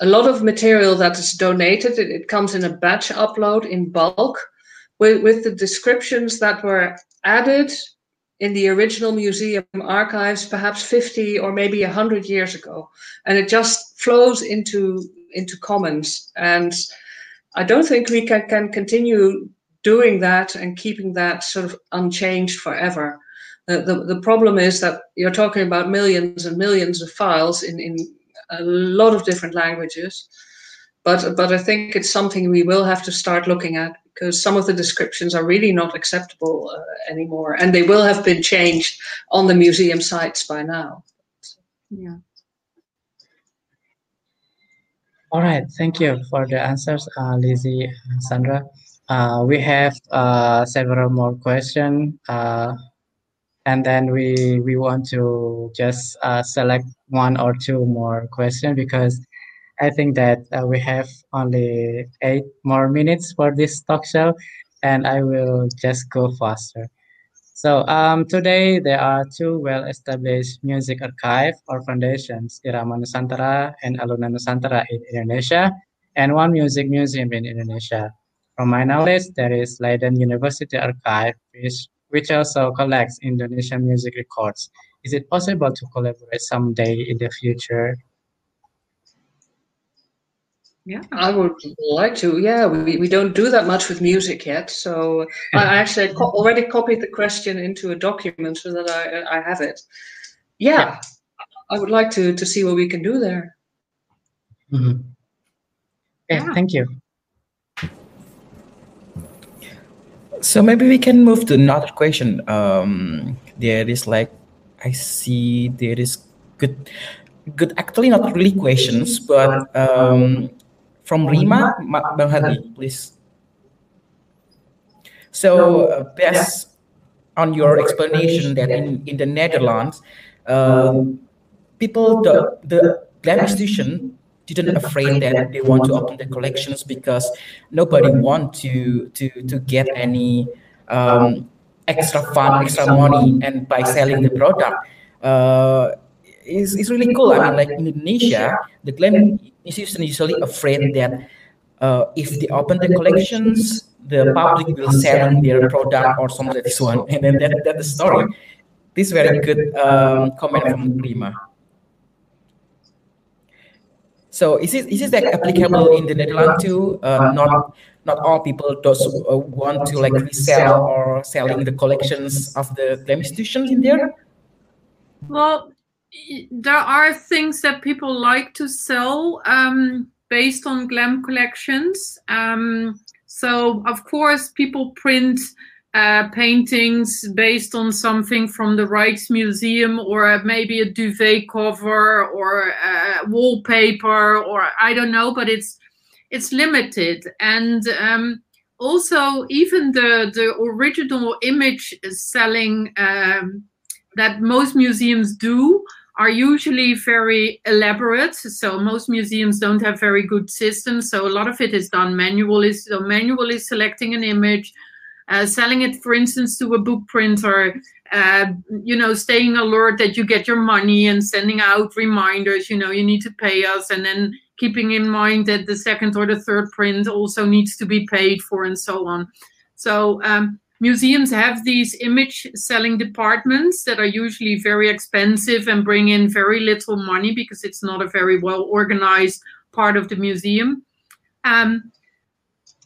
a lot of material that is donated it, it comes in a batch upload in bulk with, with the descriptions that were added in the original museum archives perhaps 50 or maybe 100 years ago and it just flows into into commons and i don't think we can, can continue doing that and keeping that sort of unchanged forever. The, the, the problem is that you're talking about millions and millions of files in, in a lot of different languages but but i think it's something we will have to start looking at because some of the descriptions are really not acceptable uh, anymore and they will have been changed on the museum sites by now. Yeah. All right. Thank you for the answers uh, lizzie and sandra uh, we have uh, several more questions uh, and then we we want to just uh, select one or two more questions because I think that uh, we have only eight more minutes for this talk show, and I will just go faster. So um, today there are two well-established music archive or foundations, Irama Nusantara and Aluna Nusantara in Indonesia, and one music museum in Indonesia. From my knowledge, there is Leiden University Archive, which, which also collects Indonesian music records. Is it possible to collaborate someday in the future? Yeah. I would like to. Yeah, we, we don't do that much with music yet. So I actually co- already copied the question into a document so that I, I have it. Yeah, yeah. I would like to, to see what we can do there. Mm-hmm. Okay, yeah. thank you. So maybe we can move to another question. Um, there is like, I see there is good, good. Actually, not really questions, but um, from Rima, Bang Hadi, please. So, uh, based on your explanation that in, in the Netherlands, uh, people, the, the Glam institution didn't afraid that they want to open the collections because nobody want to to to get any um, extra fund, extra money, and by selling the product. Uh, is, is really cool. I mean, like in Indonesia, the Glam institution is usually afraid that uh, if they open the collections, the public will sell their product or something like this one, [LAUGHS] and then that, that's the story. This very good um, comment from Prima. So is it is it like applicable in the Netherlands too? Uh, not not all people does uh, want to like resell or selling the collections of the Glam institutions in there. Well, there are things that people like to sell um, based on glam collections. Um, so of course, people print uh, paintings based on something from the Rijksmuseum or maybe a duvet cover or uh, wallpaper or I don't know, but it's it's limited and. Um, also, even the the original image selling um, that most museums do are usually very elaborate. So most museums don't have very good systems. So a lot of it is done manually. So manually selecting an image, uh, selling it, for instance, to a book printer, uh, you know, staying alert that you get your money and sending out reminders, you know, you need to pay us. And then keeping in mind that the second or the third print also needs to be paid for and so on. So um, museums have these image selling departments that are usually very expensive and bring in very little money because it's not a very well organized part of the museum. Um,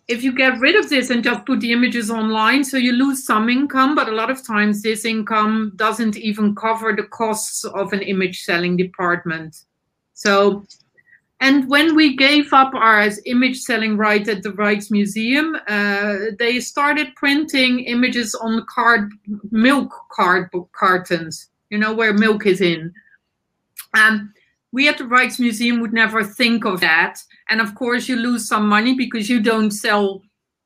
if you get rid of this and just put the images online, so you lose some income, but a lot of times this income doesn't even cover the costs of an image selling department. So and when we gave up our image selling right at the Rijksmuseum, uh, they started printing images on card milk card cartons, you know, where milk is in. Um, we at the Rijksmuseum would never think of that. And of course, you lose some money because you don't sell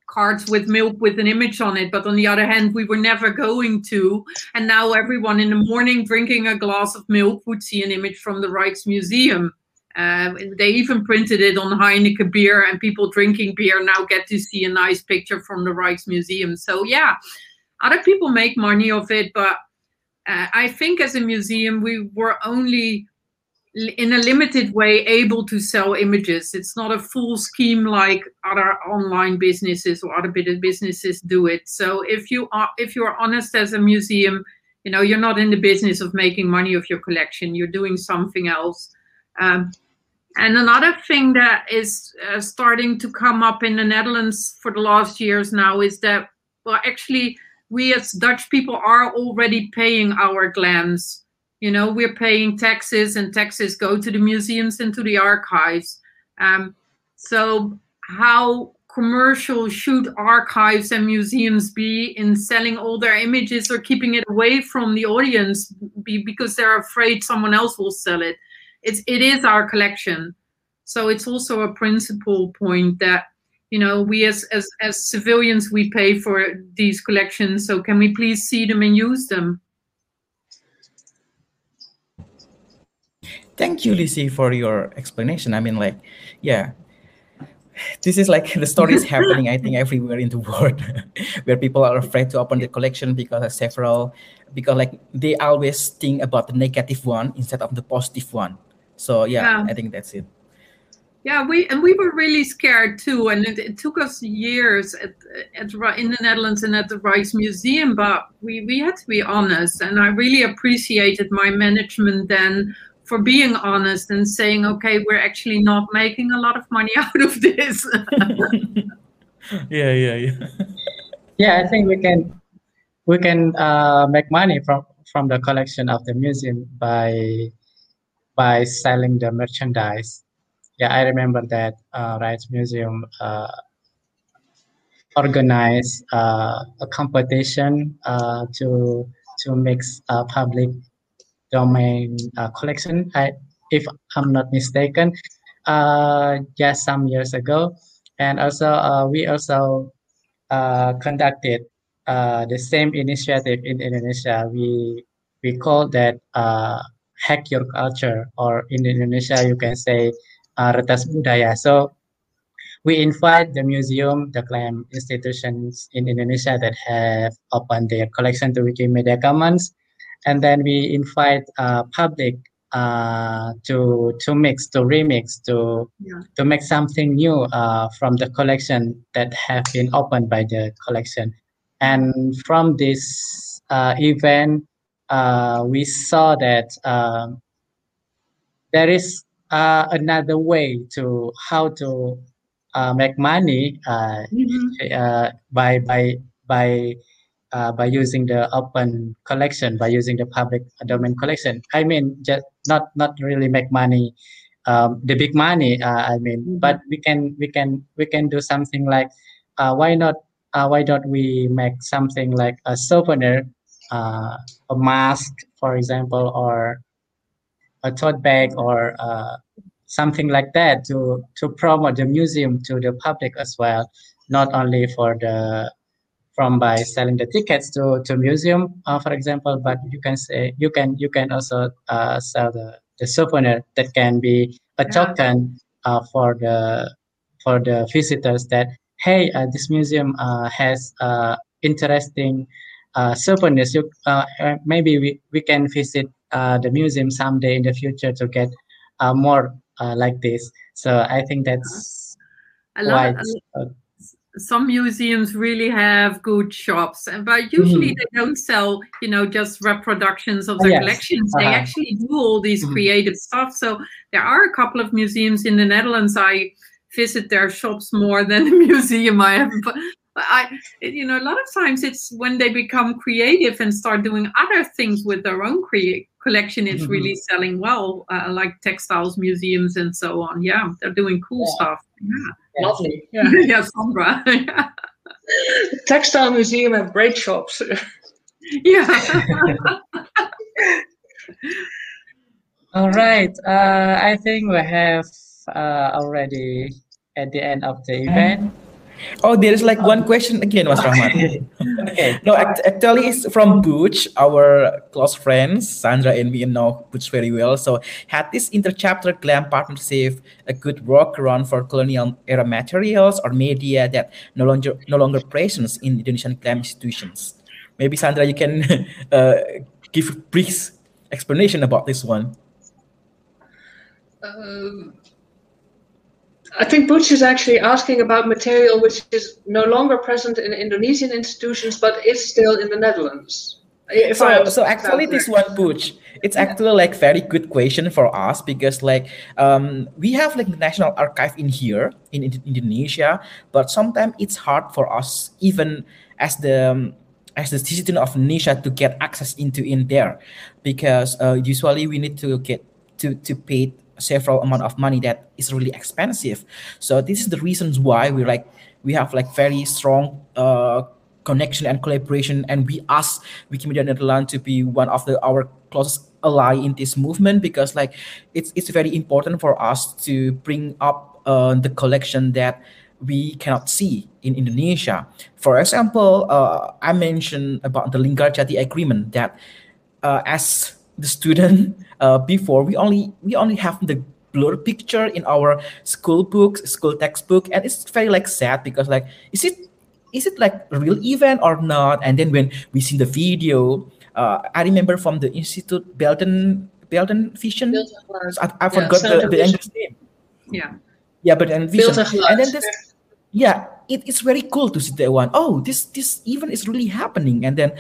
cards with milk with an image on it. But on the other hand, we were never going to. And now everyone in the morning drinking a glass of milk would see an image from the Rijksmuseum. Uh, they even printed it on Heineken beer, and people drinking beer now get to see a nice picture from the Rijksmuseum. So, yeah, other people make money of it, but uh, I think as a museum, we were only in a limited way able to sell images. It's not a full scheme like other online businesses or other businesses do it. So if you are if you're honest as a museum, you know you're not in the business of making money of your collection. You're doing something else. Um, and another thing that is uh, starting to come up in the Netherlands for the last years now is that well actually we as Dutch people are already paying our glams you know, we're paying taxes, and taxes go to the museums and to the archives. Um, so, how commercial should archives and museums be in selling all their images or keeping it away from the audience be, because they're afraid someone else will sell it? It's it is our collection, so it's also a principal point that you know we as as as civilians we pay for these collections. So can we please see them and use them? Thank you, Lizzie, for your explanation. I mean, like, yeah, this is like the story is happening, I think, everywhere in the [LAUGHS] world, where people are afraid to open the collection because of several, because like they always think about the negative one instead of the positive one. So yeah, yeah. I think that's it. Yeah, we and we were really scared too, and it, it, took us years at, at in the Netherlands and at the Rijksmuseum, but we we had to be honest, and I really appreciated my management then for being honest and saying, okay, we're actually not making a lot of money [LAUGHS] out of this. [LAUGHS] yeah, yeah, yeah. yeah, I think we can we can uh, make money from from the collection of the museum by by selling the merchandise. Yeah, I remember that uh, Museum uh, organized uh, a competition uh, to to mix uh, public domain uh, collection, I, if I'm not mistaken, uh, just some years ago. And also, uh, we also conducted the same initiative in Indonesia. We we call that hack your culture, or in Indonesia you can say uh, retas budaya. So we invite the museum, the GLAM institutions in Indonesia that have opened their collection to Wikimedia Commons and then we invite uh, public uh, to to mix to remix to yeah. to make something new uh, from the collection that have been opened by the collection and from this uh, event uh, we saw that um, there is uh, another way to how to make money mm-hmm. by by by uh, by using the open collection, by using the public domain collection. I mean, just not not really make money, um, the big money. Uh, I mean, mm-hmm. but we can we can we can do something like, uh, why not? Uh, why don't we make something like a souvenir, uh, a mask, for example, or a tote bag, or uh, something like that to to promote the museum to the public as well, not only for the from by selling the tickets to to museum, uh, for example. But you can say you can you can also uh, sell the, the souvenir that can be a token uh, for the for the visitors that hey uh, this museum uh, has uh, interesting souvenirs. You, maybe we, we can visit the museum someday in the future to get more like this. So I think that's I love why some museums really have good shops but usually mm. they don't sell you know just reproductions of the yes. collections uh-huh. they actually do all these mm. creative stuff so there are a couple of museums in the netherlands i visit their shops more than the [LAUGHS] museum i have but i you know a lot of times it's when they become creative and start doing other things with their own create collection it's mm-hmm. really selling well uh, like textiles museums and so on yeah they're doing cool yeah. stuff yeah Lovely. Yeah, [LAUGHS] yeah Sandra. [LAUGHS] Textile museum and great shops. yeah. [LAUGHS] All right. Uh, I think we have uh, already at the end of the event. Oh, there is like one question again, Mas Rahmat. [LAUGHS] Okay. No, act- actually, it's from Butch, our close friends. Sandra and me know Butch very well. So, had this interchapter GLAM partnership a good workaround for colonial era materials or media that no longer no longer present in Indonesian GLAM institutions? Maybe Sandra, you can [LAUGHS] uh, give a brief explanation about this one. Um, I think Butch is actually asking about material which is no longer present in Indonesian institutions but is still in the Netherlands. If I so so actually this one Butch, it's actually like very good question for us because like um we have like the national archive in here in, in indonesia but sometimes it's hard for us even as the um, as the citizen of indonesia to get access into in there because uh, usually we need to get to to pay several amount of money that is really expensive. So this is the reasons why we like we have like very strong uh connection and collaboration and we ask wikimedia netherlands to be one of the our closest ally in this movement because like it's it's very important for us to bring up uh, the collection that we cannot see in indonesia. For example uh, i mentioned about the linggarjati agreement that uh, as the student uh, before we only we only have the blur picture in our school books school textbook and it's very like sad because like is it is it like a real event or not and then when we see the video uh, i remember from the institute belton belton vision Beeld en geluid. So I, I Yeah, forgot Sound the, the Vision. english name Yeah. yeah but then vision Beeld en geluid. and then this yeah it, it's very cool to see that one. Oh, this this event is really happening and then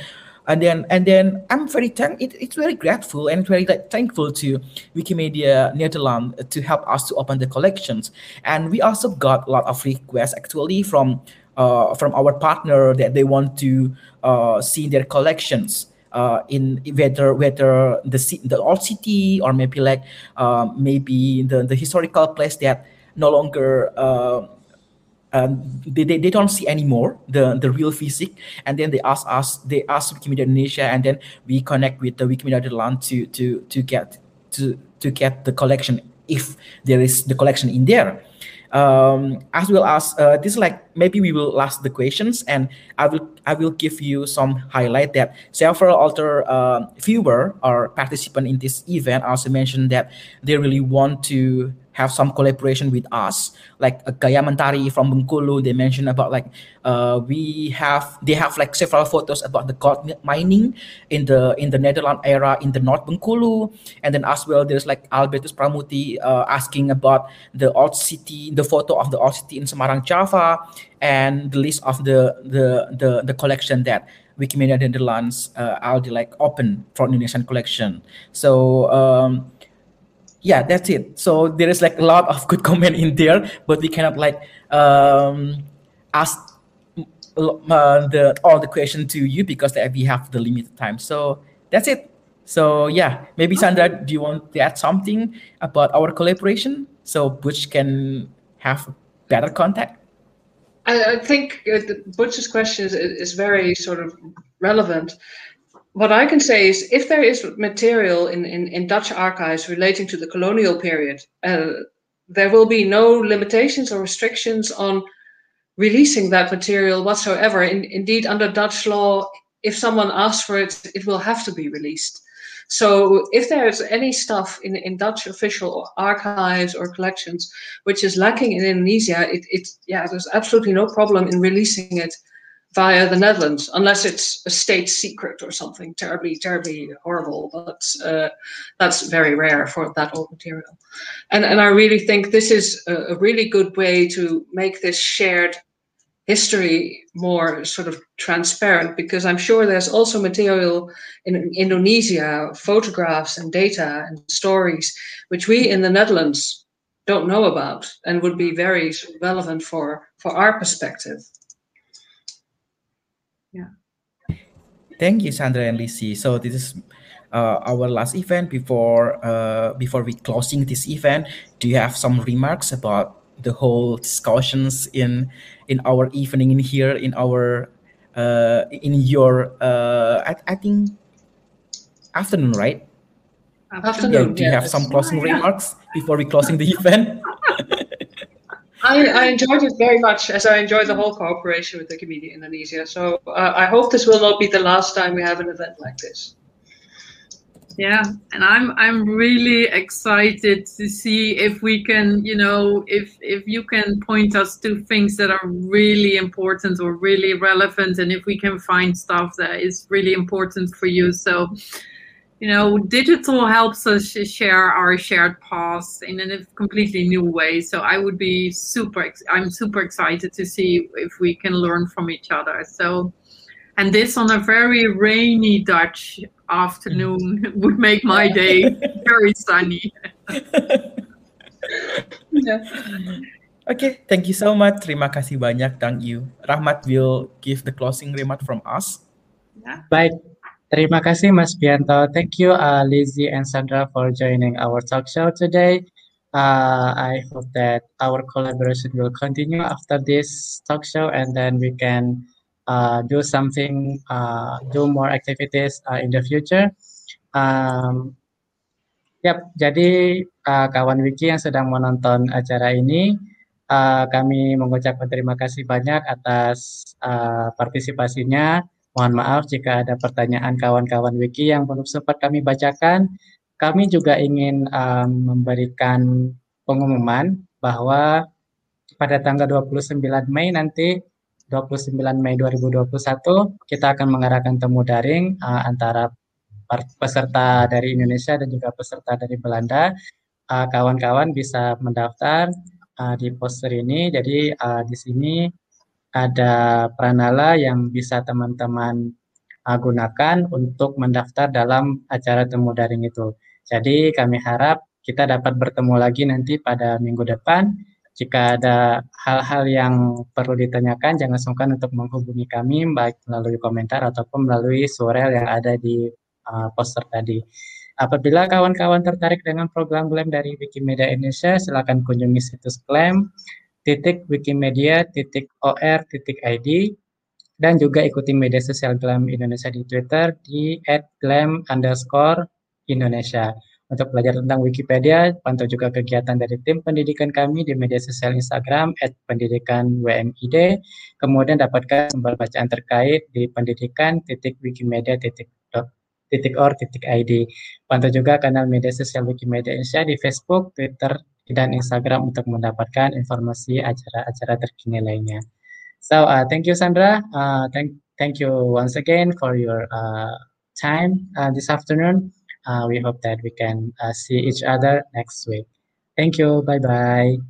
and then and then i'm very thank it, it's very grateful and very like thankful to wikimedia netherlands to help us to open the collections. And we also got a lot of requests actually from uh, from our partner that they want to uh, see their collections uh, in whether whether the the old city or maybe like uh, maybe the, the historical place that no longer uh, um, they, they, they don't see anymore the, the real physics and then they ask us they ask Wikimedia Indonesia and then we connect with the Wikimedia Netherlands to to to get to to get the collection if there is the collection in there. Um, as well as uh, this like maybe we will ask the questions and I will I will give you some highlight that several other uh, viewer or participant in this event. Also mentioned that they really want to have some collaboration with us. Like uh, Gaya Mentari from Bengkulu they mentioned about like uh, we have they have like several photos about the gold mining in the in the Netherlands era in the North Bengkulu. And then as well there's like Albertus Pramuti uh, asking about the old city the photo of the old city in Semarang Java and the list of the the the, the collection that Wikimedia Netherlands uh, like open for Indonesian collection. So um, yeah that's it. So there is like a lot of good [LAUGHS] comment in there but we cannot like um ask uh, the all the question to you because that we have the limited time. So that's it. So yeah. Maybe sandra do you want to add something about our collaboration so butch can have better contact? I, I think uh, the Butch's question is, is very sort of relevant. What I can say is if there is material in, in, in Dutch archives relating to the colonial period, uh, there will be no limitations or restrictions on releasing that material whatsoever. In, indeed, under Dutch law, if someone asks for it, it will have to be released. So if there's any stuff in, in Dutch official archives or collections which is lacking in Indonesia, it, it yeah, there's absolutely no problem in releasing it via the Netherlands, unless it's a state secret or something terribly, terribly horrible. But uh, that's very rare for that old material. And and I really think this is a, a really good way to make this shared history more sort of transparent because I'm sure there's also material in Indonesia, photographs and data and stories, which we in the Netherlands don't know about and would be very relevant for, for our perspective. Thank you, Sandra and Lizzie. So this is uh, our last event before uh, before we closing this event. Do you have some remarks about the whole discussions in in our evening in here in our uh, in your uh, I, I think afternoon, right? Afternoon. Yeah, do you have some closing [LAUGHS] remarks before we closing the event? [LAUGHS] I, I enjoyed it very much, as I enjoyed the whole cooperation with Wikimedia Indonesia. So uh, I hope this will not be the last time we have an event like this. Yeah, and I'm I'm really excited to see if we can, you know, if if you can point us to things that are really important or really relevant, and if we can find stuff that is really important for you. So, you know, digital helps us share our shared past in a completely new way. So I would be super. I'm super excited to see if we can learn from each other. So, and this on a very rainy Dutch afternoon mm. [LAUGHS] would make my day very sunny. [LAUGHS] Yeah. Okay, thank you so much. Terima kasih banyak, thank you. Rahmat will give the closing remark from us. Baik, terima kasih Mas Bianto. Thank you uh, Lizzie and Sandra for joining our talk show today. Uh, I hope that our collaboration will continue after this talk show and then we can uh, do something, uh, do more activities uh, in the future. Um, Yap, jadi uh, kawan Wiki yang sedang menonton acara ini, uh, kami mengucapkan terima kasih banyak atas uh, partisipasinya. Mohon maaf jika ada pertanyaan kawan-kawan Wiki yang belum sempat kami bacakan. Kami juga ingin um, memberikan pengumuman bahwa pada tanggal 29 Mei nanti 29 Mei 2021 kita akan mengadakan temu daring uh, antara peserta dari Indonesia dan juga peserta dari Belanda. Uh, Kawan-kawan bisa mendaftar uh, di poster ini. Jadi uh, di sini ada Pranala yang bisa teman-teman uh, gunakan untuk mendaftar dalam acara temu daring itu. Jadi kami harap kita dapat bertemu lagi nanti pada minggu depan. Jika ada hal-hal yang perlu ditanyakan, jangan sungkan untuk menghubungi kami baik melalui komentar ataupun melalui surel yang ada di uh, poster tadi. Apabila kawan-kawan tertarik dengan program GLAM dari Wikimedia Indonesia, silakan kunjungi situs GLAM titik wikimedia titik or titik id dan juga ikuti media sosial GLAM Indonesia di Twitter di @glam. Untuk belajar tentang Wikipedia, pantau juga kegiatan dari tim pendidikan kami di media sosial Instagram pendidikan WMID. Kemudian dapatkan sumber bacaan terkait di pendidikan titik wikimedia titik or titik id. Pantau juga kanal media sosial Wikimedia Indonesia di Facebook, Twitter, dan Instagram untuk mendapatkan informasi acara-acara terkini lainnya. So uh, thank you Sandra. Uh, thank thank you once again for your uh, time uh, this afternoon. Uh, we hope that we can uh, see each other next week. Thank you. Bye bye.